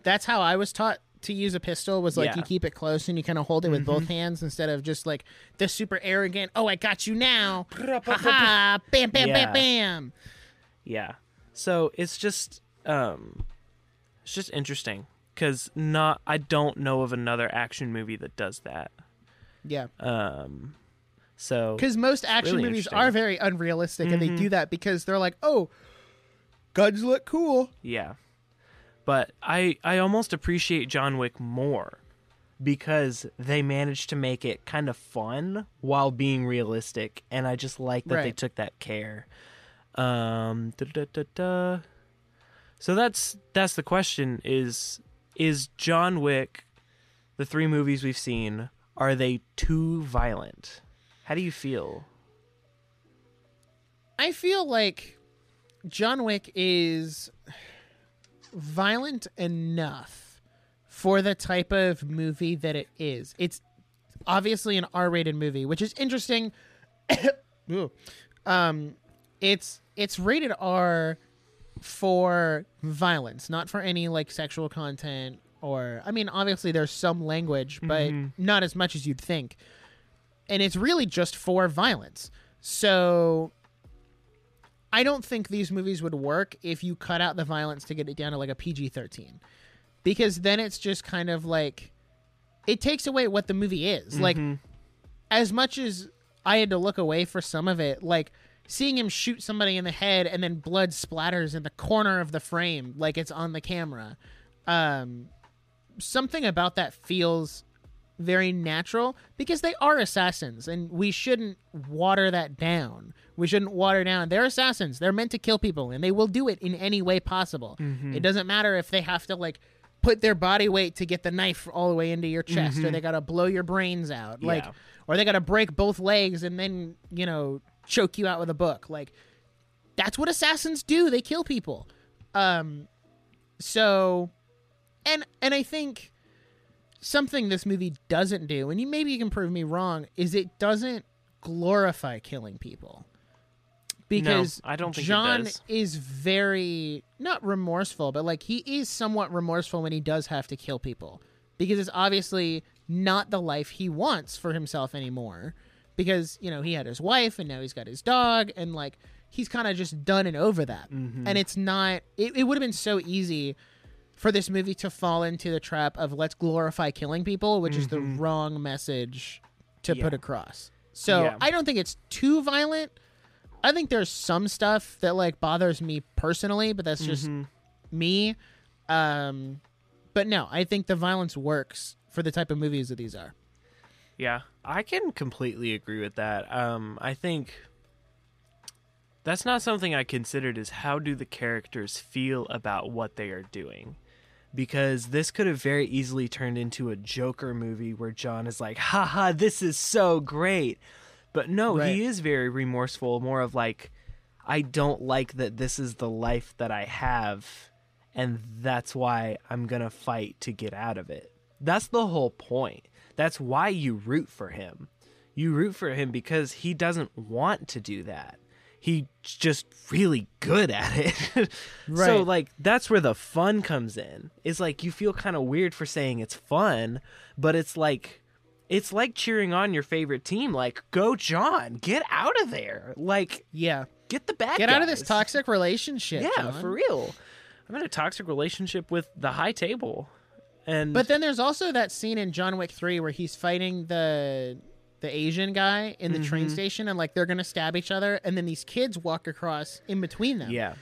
that's how I was taught to use a pistol. Was like Yeah. Mm-hmm. you keep it close and you kind of hold it with both hands instead of just like the super arrogant. Oh, I got you now! Ha ha! Bam! Bam! Yeah. Bam! Bam! Yeah. So it's just um it's just interesting cuz not I don't know of another action movie that does that. Yeah. Um so Because most action really movies. Mm-hmm. are very unrealistic, and they do that because they're like, "Oh, guns look cool." yeah. But I I almost appreciate John Wick more because they managed to make it kind of fun while being realistic and I just like that they took that care. Um da, da, da, da. So that's that's the question is is John Wick the three movies we've seen are they too violent? How do you feel? I feel like John Wick is violent enough for the type of movie that it is. It's obviously an R-rated movie, which is interesting. Um, it's it's rated R for violence, not for any like sexual content or I mean obviously there's some language, but not as much as you'd think. And it's really just for violence. So I don't think these movies would work if you cut out the violence to get it down to like a PG 13. Because then it's just kind of like, it takes away what the movie is. Like, as much as I had to look away for some of it, like, seeing him shoot somebody in the head and then blood splatters in the corner of the frame, like it's on the camera. Um, something about that feels very natural because they are assassins and we shouldn't water that down. We shouldn't water down. They're assassins. They're meant to kill people and they will do it in any way possible. It doesn't matter if they have to like put their body weight to get the knife all the way into your chest or they got to blow your brains out. Like Yeah. or they got to break both legs and then, you know, choke you out with a book. Like that's what assassins do. They kill people. Um so and and I think something this movie doesn't do, and you maybe you can prove me wrong, is it doesn't glorify killing people. Because I don't think John is very not remorseful, but like he is somewhat remorseful when he does have to kill people. Because it's obviously not the life he wants for himself anymore. Because, you know, he had his wife and now he's got his dog and like he's kind of just done and over that. Mm-hmm. And it's not it, it would have been so easy for this movie to fall into the trap of let's glorify killing people, which is the wrong message to Mm-hmm. Yeah. put across. So Yeah. I don't think it's too violent. I think there's some stuff that like bothers me personally, but that's just Mm-hmm. me. Um, but no, I think the violence works for the type of movies that these are. Yeah, I can completely agree with that. Um, I think That's not something I considered is how do the characters feel about what they are doing? Because this could have very easily turned into a Joker movie where John is like, haha, this is so great. But no, Right. he is very remorseful, more of like, I don't like that this is the life that I have, and that's why I'm gonna fight to get out of it. That's the whole point. That's why you root for him. You root for him because he doesn't want to do that. He's just really good at it. right. So like that's where the fun comes in. It's like you feel kind of weird for saying it's fun, but it's like it's like cheering on your favorite team like go John, get out of there. Like Yeah. get the bad Get out of this toxic relationship. Yeah, John. for real. I'm in a toxic relationship with the high table. And But then there's also that scene in John Wick 3 where he's fighting the the Asian guy in the Mm-hmm. train station and like they're going to stab each other and then these kids walk across in between them. yeah.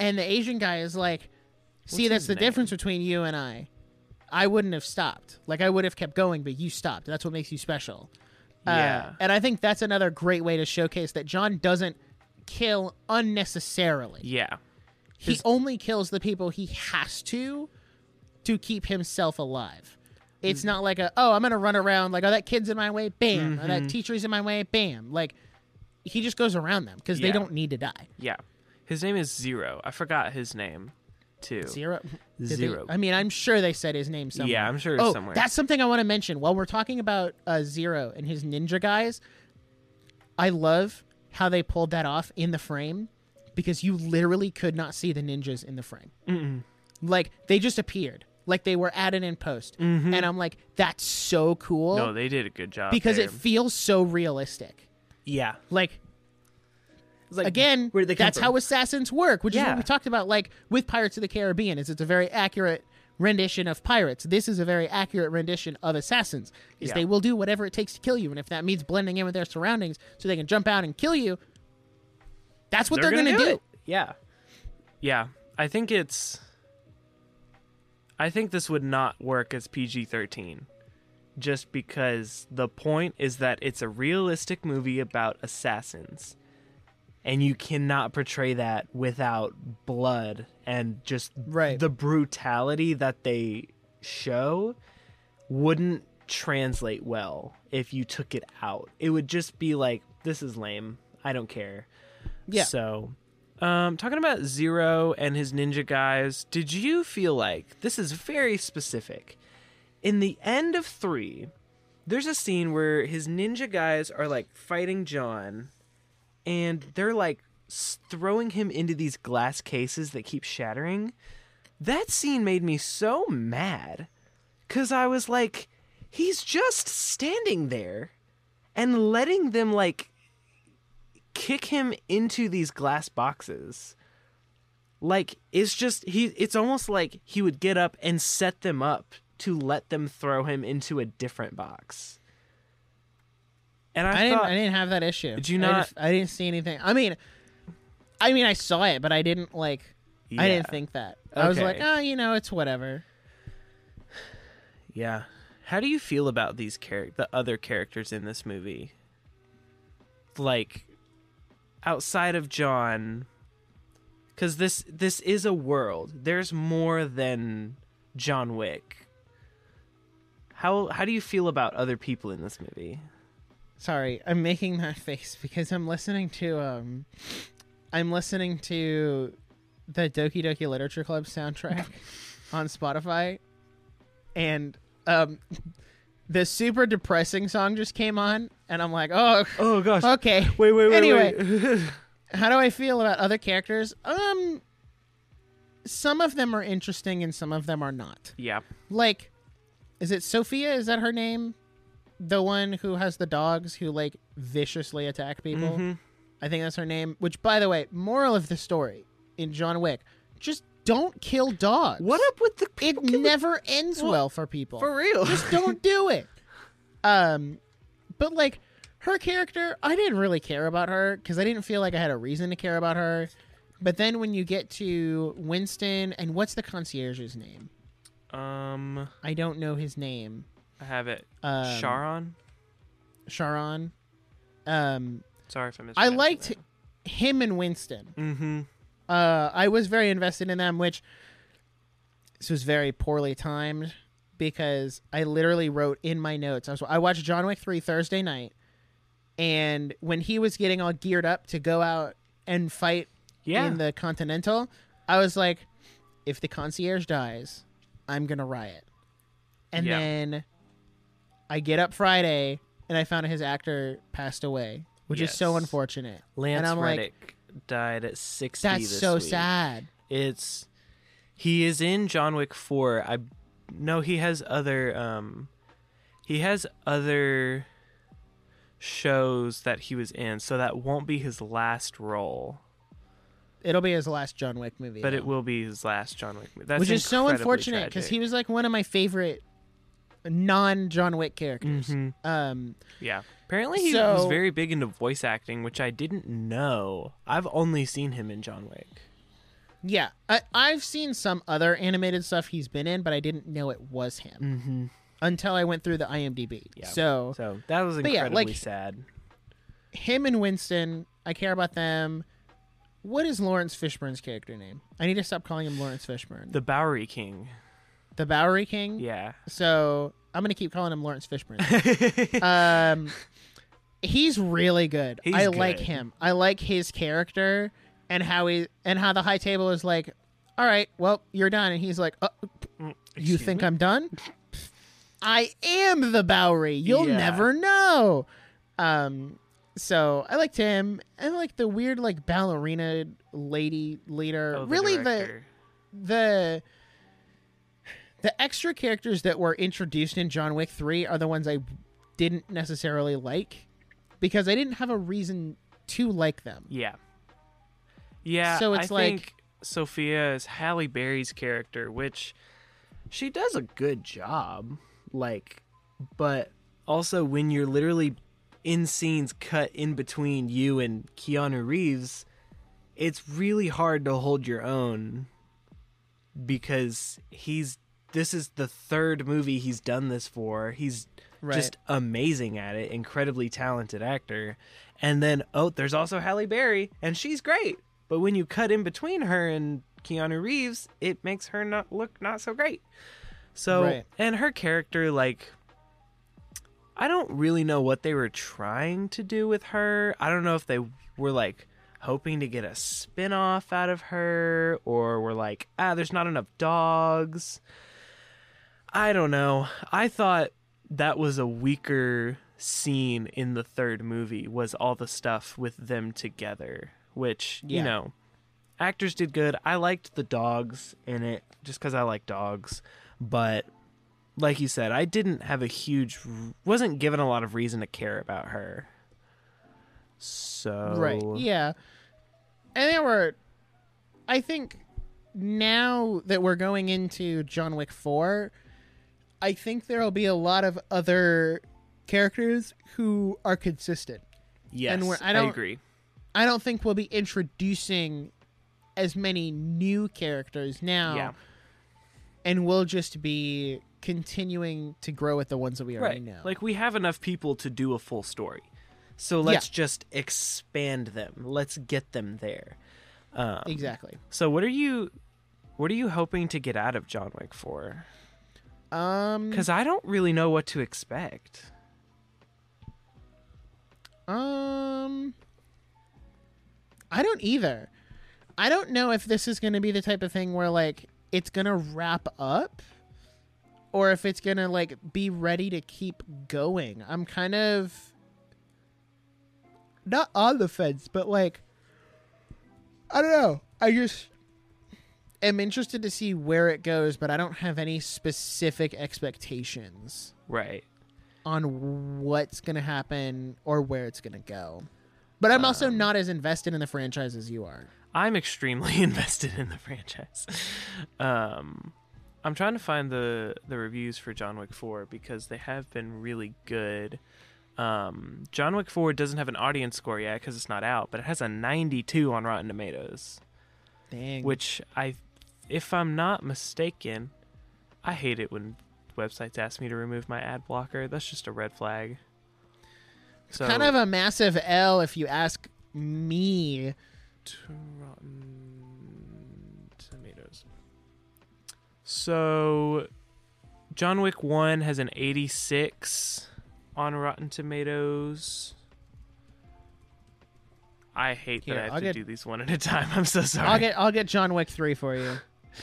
And the Asian guy is like, "See, What's that's the name? difference between you and I. I wouldn't have stopped. Like I would have kept going, but you stopped. That's what makes you special." Uh, Yeah. and I think that's another great way to showcase that John doesn't kill unnecessarily. Yeah. He His- only kills the people he has to to keep himself alive. It's not like a oh I'm gonna run around like oh that kid's in my way bam or Mm-hmm. that teacher's in my way bam like he just goes around them because they don't need to die. Yeah. His name is Zero. I forgot his name Zero. They- I mean I'm sure they said his name somewhere. Yeah, I'm sure it's oh, somewhere. that's something I want to mention while we're talking about uh, Zero and his ninja guys. I love how they pulled that off in the frame because you literally could not see the ninjas in the frame. Mm-mm. like they just appeared like they were added in post and i'm like that's so cool Mm-hmm. No, they did a good job. because there. it feels so realistic Yeah. like like, again where did they that's from? how assassins work which is what we talked about like with pirates of the caribbean is it's a very accurate rendition of pirates this is a very accurate rendition of assassins is Yeah. they will do whatever it takes to kill you and if that means blending in with their surroundings so they can jump out and kill you that's what they're, gonna, do, it. Yeah. Yeah. I think it's I think this would not work as PG-13 just because the point is that it's a realistic movie about assassins. And you cannot portray that without blood and just Right. the brutality that they show wouldn't translate well if you took it out. It would just be like this is lame. I don't care. Yeah. So, um, talking about Zero and his ninja guys, did you feel like this is very specific? In the end of three, there's a scene where his ninja guys are like fighting John, and they're like throwing him into these glass cases that keep shattering. That scene made me so mad because I was like, he's just standing there and letting them like kick him into these glass boxes like it's just he it's almost like he would get up and set them up to let them throw him into a different box and i, I didn't. I didn't have that issue. Did you I not- didn't- I didn't see anything. I mean, I mean, I saw it, but I didn't like. I didn't think that. I was like, oh, you know, it's whatever. yeah how do you feel about these char- the other characters in this movie like outside of john because this this is a world there's more than john wick how how do you feel about other people in this movie Sorry, I'm making that face because I'm listening to um, I'm listening to the Doki Doki Literature Club soundtrack on Spotify, and um, the super depressing song just came on, and I'm like, oh, oh gosh okay. wait wait wait Anyway. wait How do I feel about other characters? Um, some of them are interesting and some of them are not. yeah Like, is it Sofia? Is that her name? The one who has the dogs who like viciously attack people. Mhm. I think that's her name. Which, by the way, moral of the story in John Wick: just don't kill dogs. what up with the It never ends Well, well for people. for real just don't do it. Um, but like her character, I didn't really care about her because I didn't feel like I had a reason to care about her. But then when you get to Winston and what's the concierge's name? um I don't know his name. I have it Um, Charon Charon. Um, sorry if i I liked that. him and Winston. Mm-hmm. Uh, I was very invested in them, which this was very poorly timed because I literally wrote in my notes. I was I watched John Wick three Thursday night, and when he was getting all geared up to go out and fight Yeah. in the Continental, I was like, if the concierge dies, I'm gonna riot. And Yeah. then I get up Friday and I found his actor passed away, which is so unfortunate. Lance and I'm like, Reddick died at 60 that's so week. sad. It's he is in John Wick 4. I know he has other um he has other shows that he was in, so that won't be his last role, It'll be his last John Wick movie, but though. it will be his last John Wick movie. That's which is so unfortunate because he was like one of my favorite non John Wick characters. Mhm. Um, Yeah. Apparently he was very big into voice acting, which I didn't know. I've only seen him in John Wick. yeah, I, I've seen some other animated stuff he's been in, but I didn't know it was him Mm-hmm. until I went through the IMDb. Yeah. So So that was But yeah, incredibly like- sad. him and Winston, I care about them. What is Laurence Fishburne's character name? I need to stop calling him Laurence Fishburne. The Bowery King. The Bowery King. Yeah. So I'm gonna keep calling him Laurence Fishburne. um, he's really good. He's I like good. him. I like his character and how he and how the high table is like, all right, well, you're done, and he's like, uh, you think me? I'm done? I am the Bowery. You'll Yeah. never know. Um, so I liked him. and like the weird like ballerina lady leader. Oh, the really director. the the extra characters that were introduced in John Wick 3 are the ones I didn't necessarily like because I didn't have a reason to like them. Yeah. Yeah. So it's I like- think Sofia is Halle Berry's character, which she does a good job. Like, but also when you're literally in scenes cut in between you and Keanu Reeves, it's really hard to hold your own because he's this is the third movie he's done this for. He's Right. just amazing at it, incredibly talented actor. And then oh, there's also Halle Berry, and she's great. But when you cut in between her and Keanu Reeves, it makes her not look not so great. So Right. and her character like I don't really know what they were trying to do with her. I don't know if they were like hoping to get a spin-off out of her or were like, ah, there's not enough dogs. I don't know. I thought that was a weaker scene in the third movie was all the stuff with them together, which, you know, actors did good. I liked the dogs in it just cuz I like dogs, but like you said, I didn't have a huge wasn't given a lot of reason to care about her. So Right. Yeah. And there were I think now that we're going into John Wick 4, I think there'll be a lot of other characters who are consistent. Yes, and we're- I I, don't- agree. I don't think we'll be introducing as many new characters now. Yeah. And we'll just be continuing to grow with the ones that we already Right. know. Like we have enough people to do a full story. So let's just expand them. Let's get them there. Um, exactly. So what are you what are you hoping to get out of John Wick 4? Um Cuz I don't really know what to expect. Um, I don't either. I don't know if this is going to be the type of thing where like it's going to wrap up or if it's going to like be ready to keep going. I'm kind of not on the fence, but like I don't know. I just am interested to see where it goes, but I don't have any specific expectations Right. on what's going to happen or where it's going to go. But I'm also Um, not as invested in the franchise as you are. I'm extremely invested in the franchise. Um, I'm trying to find the the reviews for John Wick 4 because they have been really good. Um, John Wick 4 doesn't have an audience score yet because it's not out, but it has a 92 on Rotten Tomatoes, Dang. which I, if I'm not mistaken, I hate it when websites ask me to remove my ad blocker. That's just a red flag. So kind of a massive L if you ask me. To Rotten Tomatoes. So, John Wick 1 has an 86 on Rotten Tomatoes. I hate Here, that I have I'll to get- do these one at a time. I'm so sorry. I'll get I'll get John Wick three for you.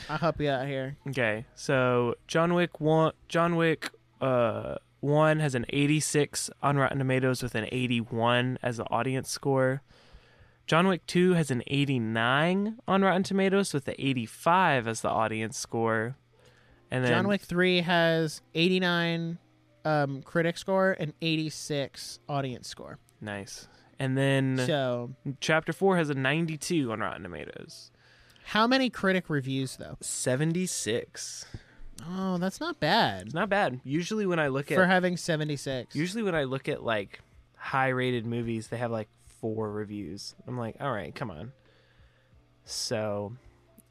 I'll help you out here. Okay, so John Wick one, John Wick uh one has an 86 on Rotten Tomatoes with an 81 as the audience score. John Wick two has an 89 on Rotten Tomatoes with the 85 as the audience score. And then John Wick three has eighty nine um, critic score and eighty six audience score. nice. And then So Chapter four has a 92 on Rotten Tomatoes. How many critic reviews though? 76. Oh, that's not bad It's not bad. Usually when I look at for having seventy six. Usually when I look at like high rated movies, they have like four reviews. I'm like, all right, come on. So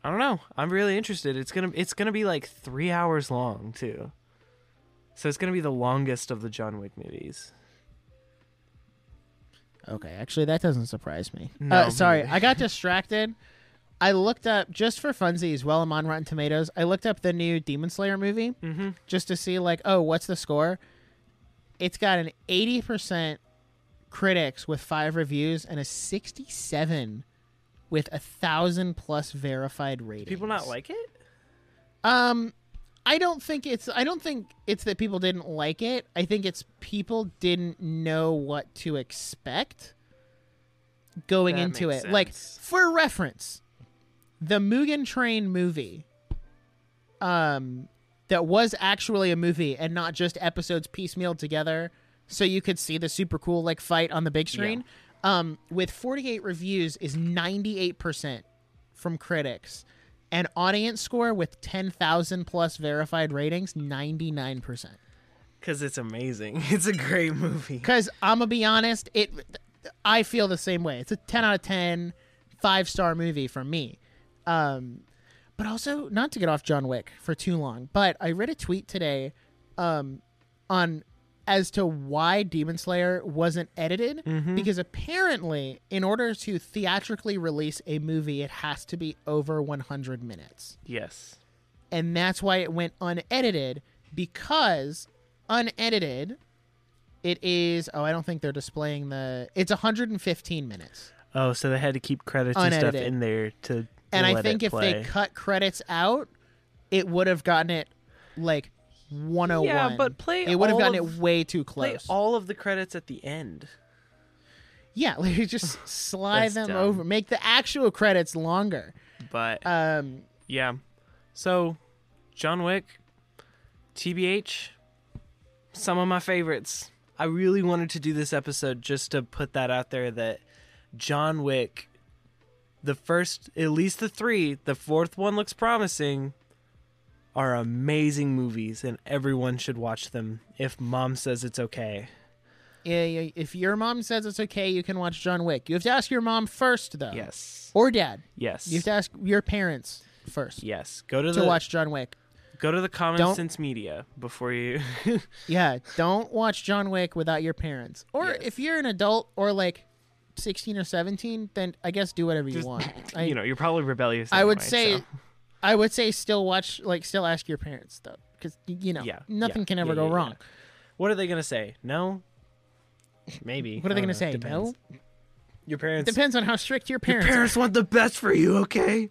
I don't know. I'm really interested. It's gonna it's gonna be like three hours long too. So it's gonna be the longest of the John Wick movies. Okay, actually, that doesn't surprise me. No, uh, sorry. I got distracted. I looked up just for funsies while I'm on Rotten Tomatoes. I looked up the new Demon Slayer movie Mm-hmm. just to see, like, oh, what's the score? It's got an 80% critics with five reviews and a 67 with a thousand plus verified ratings. People not like it? Um, I don't think it's. I don't think it's that people didn't like it. I think it's people didn't know what to expect going That into it. makes Like for reference, the Mugen Train movie, um, that was actually a movie and not just episodes piecemealed together, so you could see the super cool like fight on the big screen. Um, with 48 reviews is 98 percent from critics and audience score with 10,000 plus verified ratings 99%. Because it's amazing. It's a great movie. Cuz I'm to be honest, it I feel the same way. It's a 10 out of 10 five-star movie from me. Um but also not to get off John Wick for too long, but I read a tweet today um on as to why Demon Slayer wasn't edited because apparently in order to theatrically release a movie it has to be over 100 minutes. Yes. and that's why it went unedited because unedited it is oh i don't think they're displaying the it's 115 minutes Oh, so they had to keep credits and stuff in there to. And i think if play. they cut credits out it would have gotten it like 101 Yeah, but play it would have gotten of- it way too play close all of the credits at the end. yeah like just slide them dumb. over make the actual credits longer But um Yeah. So, John Wick, TBH, some of my favorites. I really wanted to do this episode just to put that out there that John Wick, the first, at least the three, the fourth one looks promising, are amazing movies and everyone should watch them if mom says it's okay. yeah, if your mom says it's okay you can watch john wick you have to ask your mom first though Yes. or dad Yes. you have to ask your parents first yes. Go to to the watch John Wick. go to the Common Don't- Sense Media before you Yeah, don't watch John Wick without your parents. Or Yes. if you're an adult or like 16 or 17, then I guess do whatever you Just, want. I, you know, you're probably rebellious. I would say so. I would say still watch like still ask your parents though cuz you know, Yeah, nothing yeah, can ever yeah, go wrong. What are they gonna say? No. Maybe. What are they gonna know. say? Depends. No. Your parents. Depends on how strict your Your parents, parents want the best for you. Okay.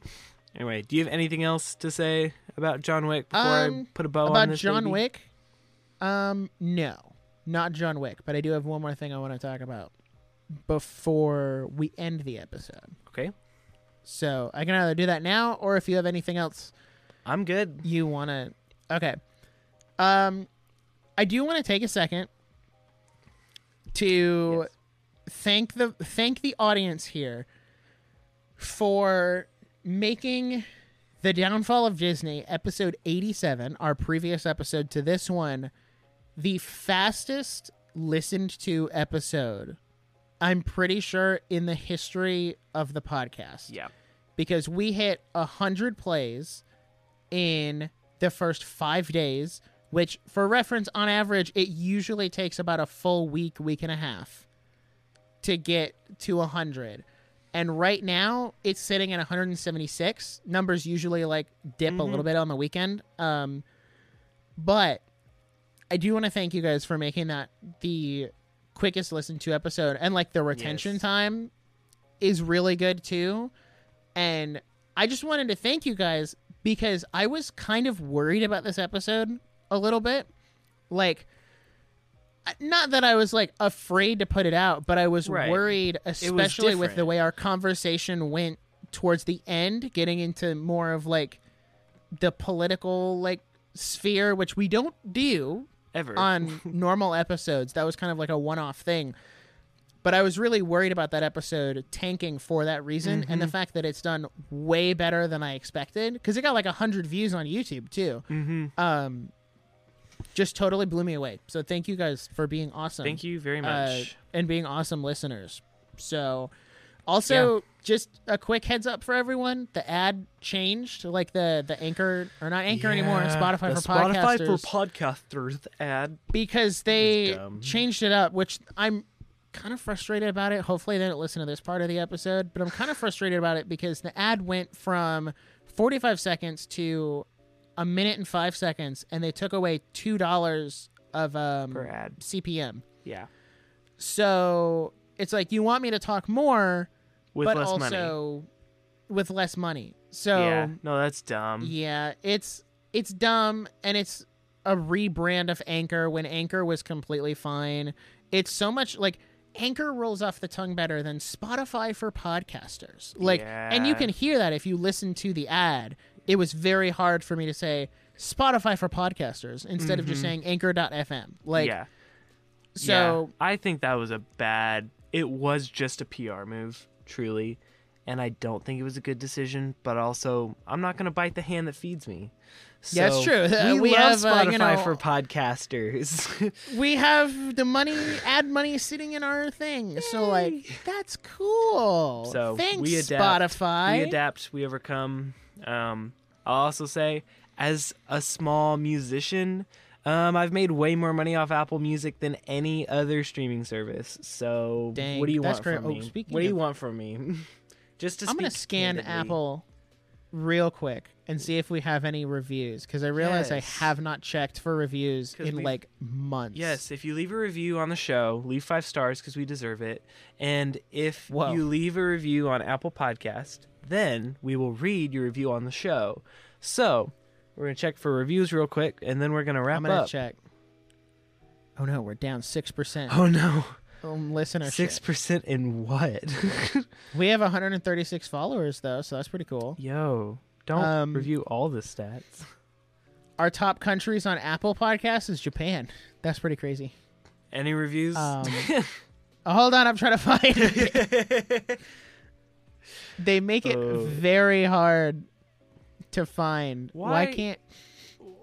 Anyway, do you have anything else to say about John Wick before I Um, put a bow are. on About this? John baby? Wick? Um no. Not John Wick, but I do have one more thing I want to talk about before we end the episode. Okay, So, I can either do that now or if you have anything else I'm good. you want to okay um i do want to take a second to Yes. thank the thank the audience here for making the downfall of disney episode 87 our previous episode to this one the fastest listened to episode i'm pretty sure in the history of the podcast Yeah. because we hit a hundred plays in the first five days, which, for reference, on average, it usually takes about a full week, week and a half to get to 100. And right now it's sitting at 176. Numbers usually like dip a little bit on the weekend. Um but I do want to thank you guys for making that the quickest listened to episode and like the retention Yes. time is really good too. And I just wanted to thank you guys because I was kind of worried about this episode a little bit. Like not that I was like afraid to put it out, but I was Right. worried especially with the way our conversation went towards the end, getting into more of like the political like sphere which we don't do Ever. on normal episodes. That was kind of like a one-off thing. But I was really worried about that episode tanking for that reason, and the fact that it's done way better than I expected because it got like hundred views on YouTube too. mm-hmm. Um, just totally blew me away. So thank you guys for being awesome. Thank you very uh, much. and being awesome listeners. So, also just a quick heads up for everyone: the ad changed, like the the anchor or not anchor anymore, Yeah, Spotify the for Spotify podcasters for podcasters ad. because they changed it up, which I'm kind of frustrated about it. Hopefully, they don't listen to this part of the episode, but I'm kind of frustrated about it because the ad went from 45 seconds to a minute and five seconds, and they took away two dollars of um, Per ad. CPM. Yeah. So it's like you want me to talk more, With but less money. also with less money. So yeah. No, that's dumb. yeah, it's it's dumb and it's a rebrand of Anchor when Anchor was completely fine. It's so much like Anchor rolls off the tongue better than Spotify for podcasters. Like and you can hear that if you listen to the ad. It was very hard for me to say Spotify for podcasters instead of just mm-hmm. saying anchor.fm. Like yeah. so yeah. I think that was a bad. It was just a PR move, truly, and I don't think it was a good decision. But also, I'm not going to bite the hand that feeds me. Yeah, it's true. We, We love have, uh, Spotify you know- for podcasters. we have the money ad money sitting in our thing. So like that's cool. So thanks we adapt. Spotify. we adapt, we overcome. Um, I'll also say, as a small musician, um, I've made way more money off Apple Music than any other streaming service. So, Dang, what do you want great. from Oh, me? what do you want from me? Just to I'm gonna scan candidly. Apple real quick and see if we have any reviews because I realize I have not checked for reviews in like months. Yes, if you leave a review on the show, leave five stars because we deserve it. And if Whoa. you leave a review on Apple Podcast, then we will read your review on the show. So we're gonna check for reviews real quick, and then we're gonna wrap I'm gonna up. check. Oh no, we're down six percent Oh no, listenership. six percent in what? We have 136 followers though, so that's pretty cool. Yo, don't Um, review all the stats. Our top countries on Apple Podcasts is Japan. That's pretty crazy. Any reviews? Um, Oh, hold on, I'm trying to find it. they make it Oh. very hard to find. Why, Why can't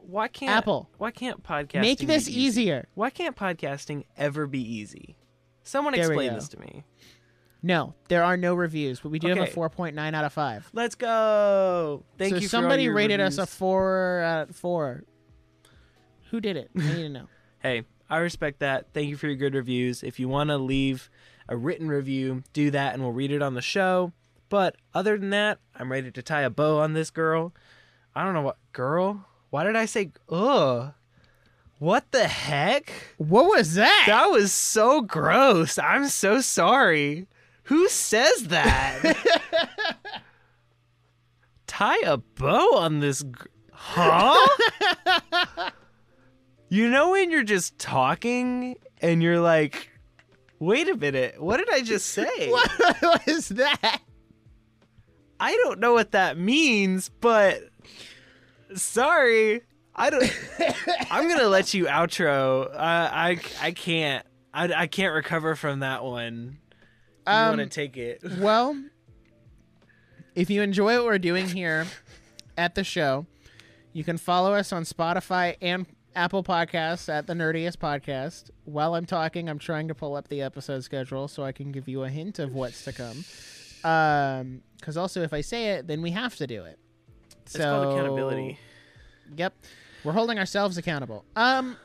why can't Apple Why can't podcasting make this easier? Why can't podcasting ever be easy? Someone There explain this to me. No, there are no reviews, but we do have a 4.9 out of 5. Let's go. Thank so you. somebody rated us a 4 out of 4. Who did it? I need to know. Hey, I respect that. Thank you for your good reviews. If you want to leave a written review, do that and we'll read it on the show. But other than that, I'm ready to tie a bow on this girl. I don't know what girl. Why did I say ugh? What the heck? What was that? That was so gross. I'm so sorry. Who says that? Tie a bow on this. Gr- huh? you know when you're just talking and you're like, wait a minute, what did I just say? what was that? I don't know what that means, but sorry. I don't. I'm gonna let you outro. Uh, I I can't. I, I can't recover from that one. You Um, want to take it? Well, if you enjoy what we're doing here at the show, you can follow us on Spotify and Apple Podcasts at the Nerdiest Podcast. While I'm talking, I'm trying to pull up the episode schedule so I can give you a hint of what's to come. Um, because also if I say it, then we have to do it. It's called accountability. Yep, we're holding ourselves accountable. Um,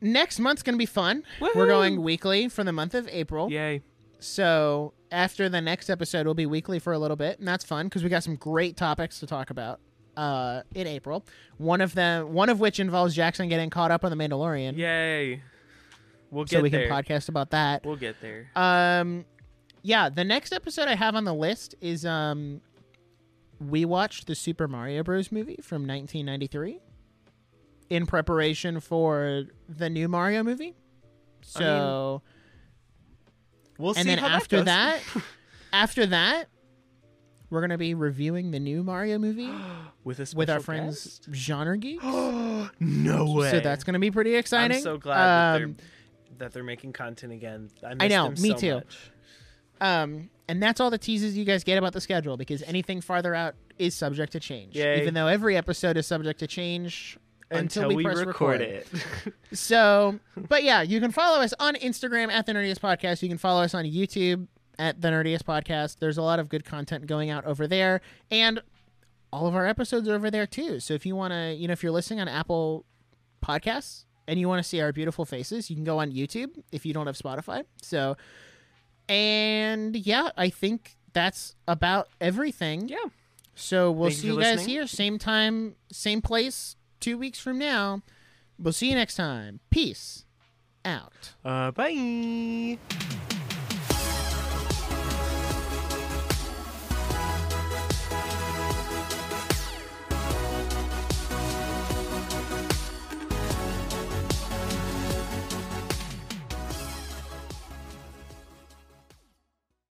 next month's gonna be fun. We're going weekly for the month of April. Yay. So after the next episode, we'll be weekly for a little bit, and that's fun because we got some great topics to talk about uh, in April. One of them, one of which involves Jackson getting caught up on the Mandalorian, Yay. We'll get so we there. can podcast about that. We'll get there. Um, yeah, the next episode I have on the list is um, we watched the Super Mario Bros. movie from 1993 in preparation for the new Mario movie. So, We'll and then after that, that, after that, we're gonna be reviewing the new Mario movie with a with our friends Genre Geeks. guest? no way. So that's gonna be pretty exciting. I'm so glad that Um, they're that they're making content again. I, I know, them me so too. much. Um, and that's all the teases you guys get about the schedule because anything farther out is subject to change. Yay. Even though every episode is subject to change until, we, press record record. it. So, but yeah, you can follow us on Instagram at the Nerdiest Podcast. You can follow us on YouTube at the Nerdiest Podcast. There's a lot of good content going out over there, and all of our episodes are over there too. So if you want to, you know, if you're listening on Apple Podcasts and you want to see our beautiful faces, you can go on YouTube if you don't have Spotify. So, and yeah, I think that's about everything. yeah. So we'll Thank see for you guys here, same time, same place, two weeks from now. We'll see you next time. Peace out. Uh, bye.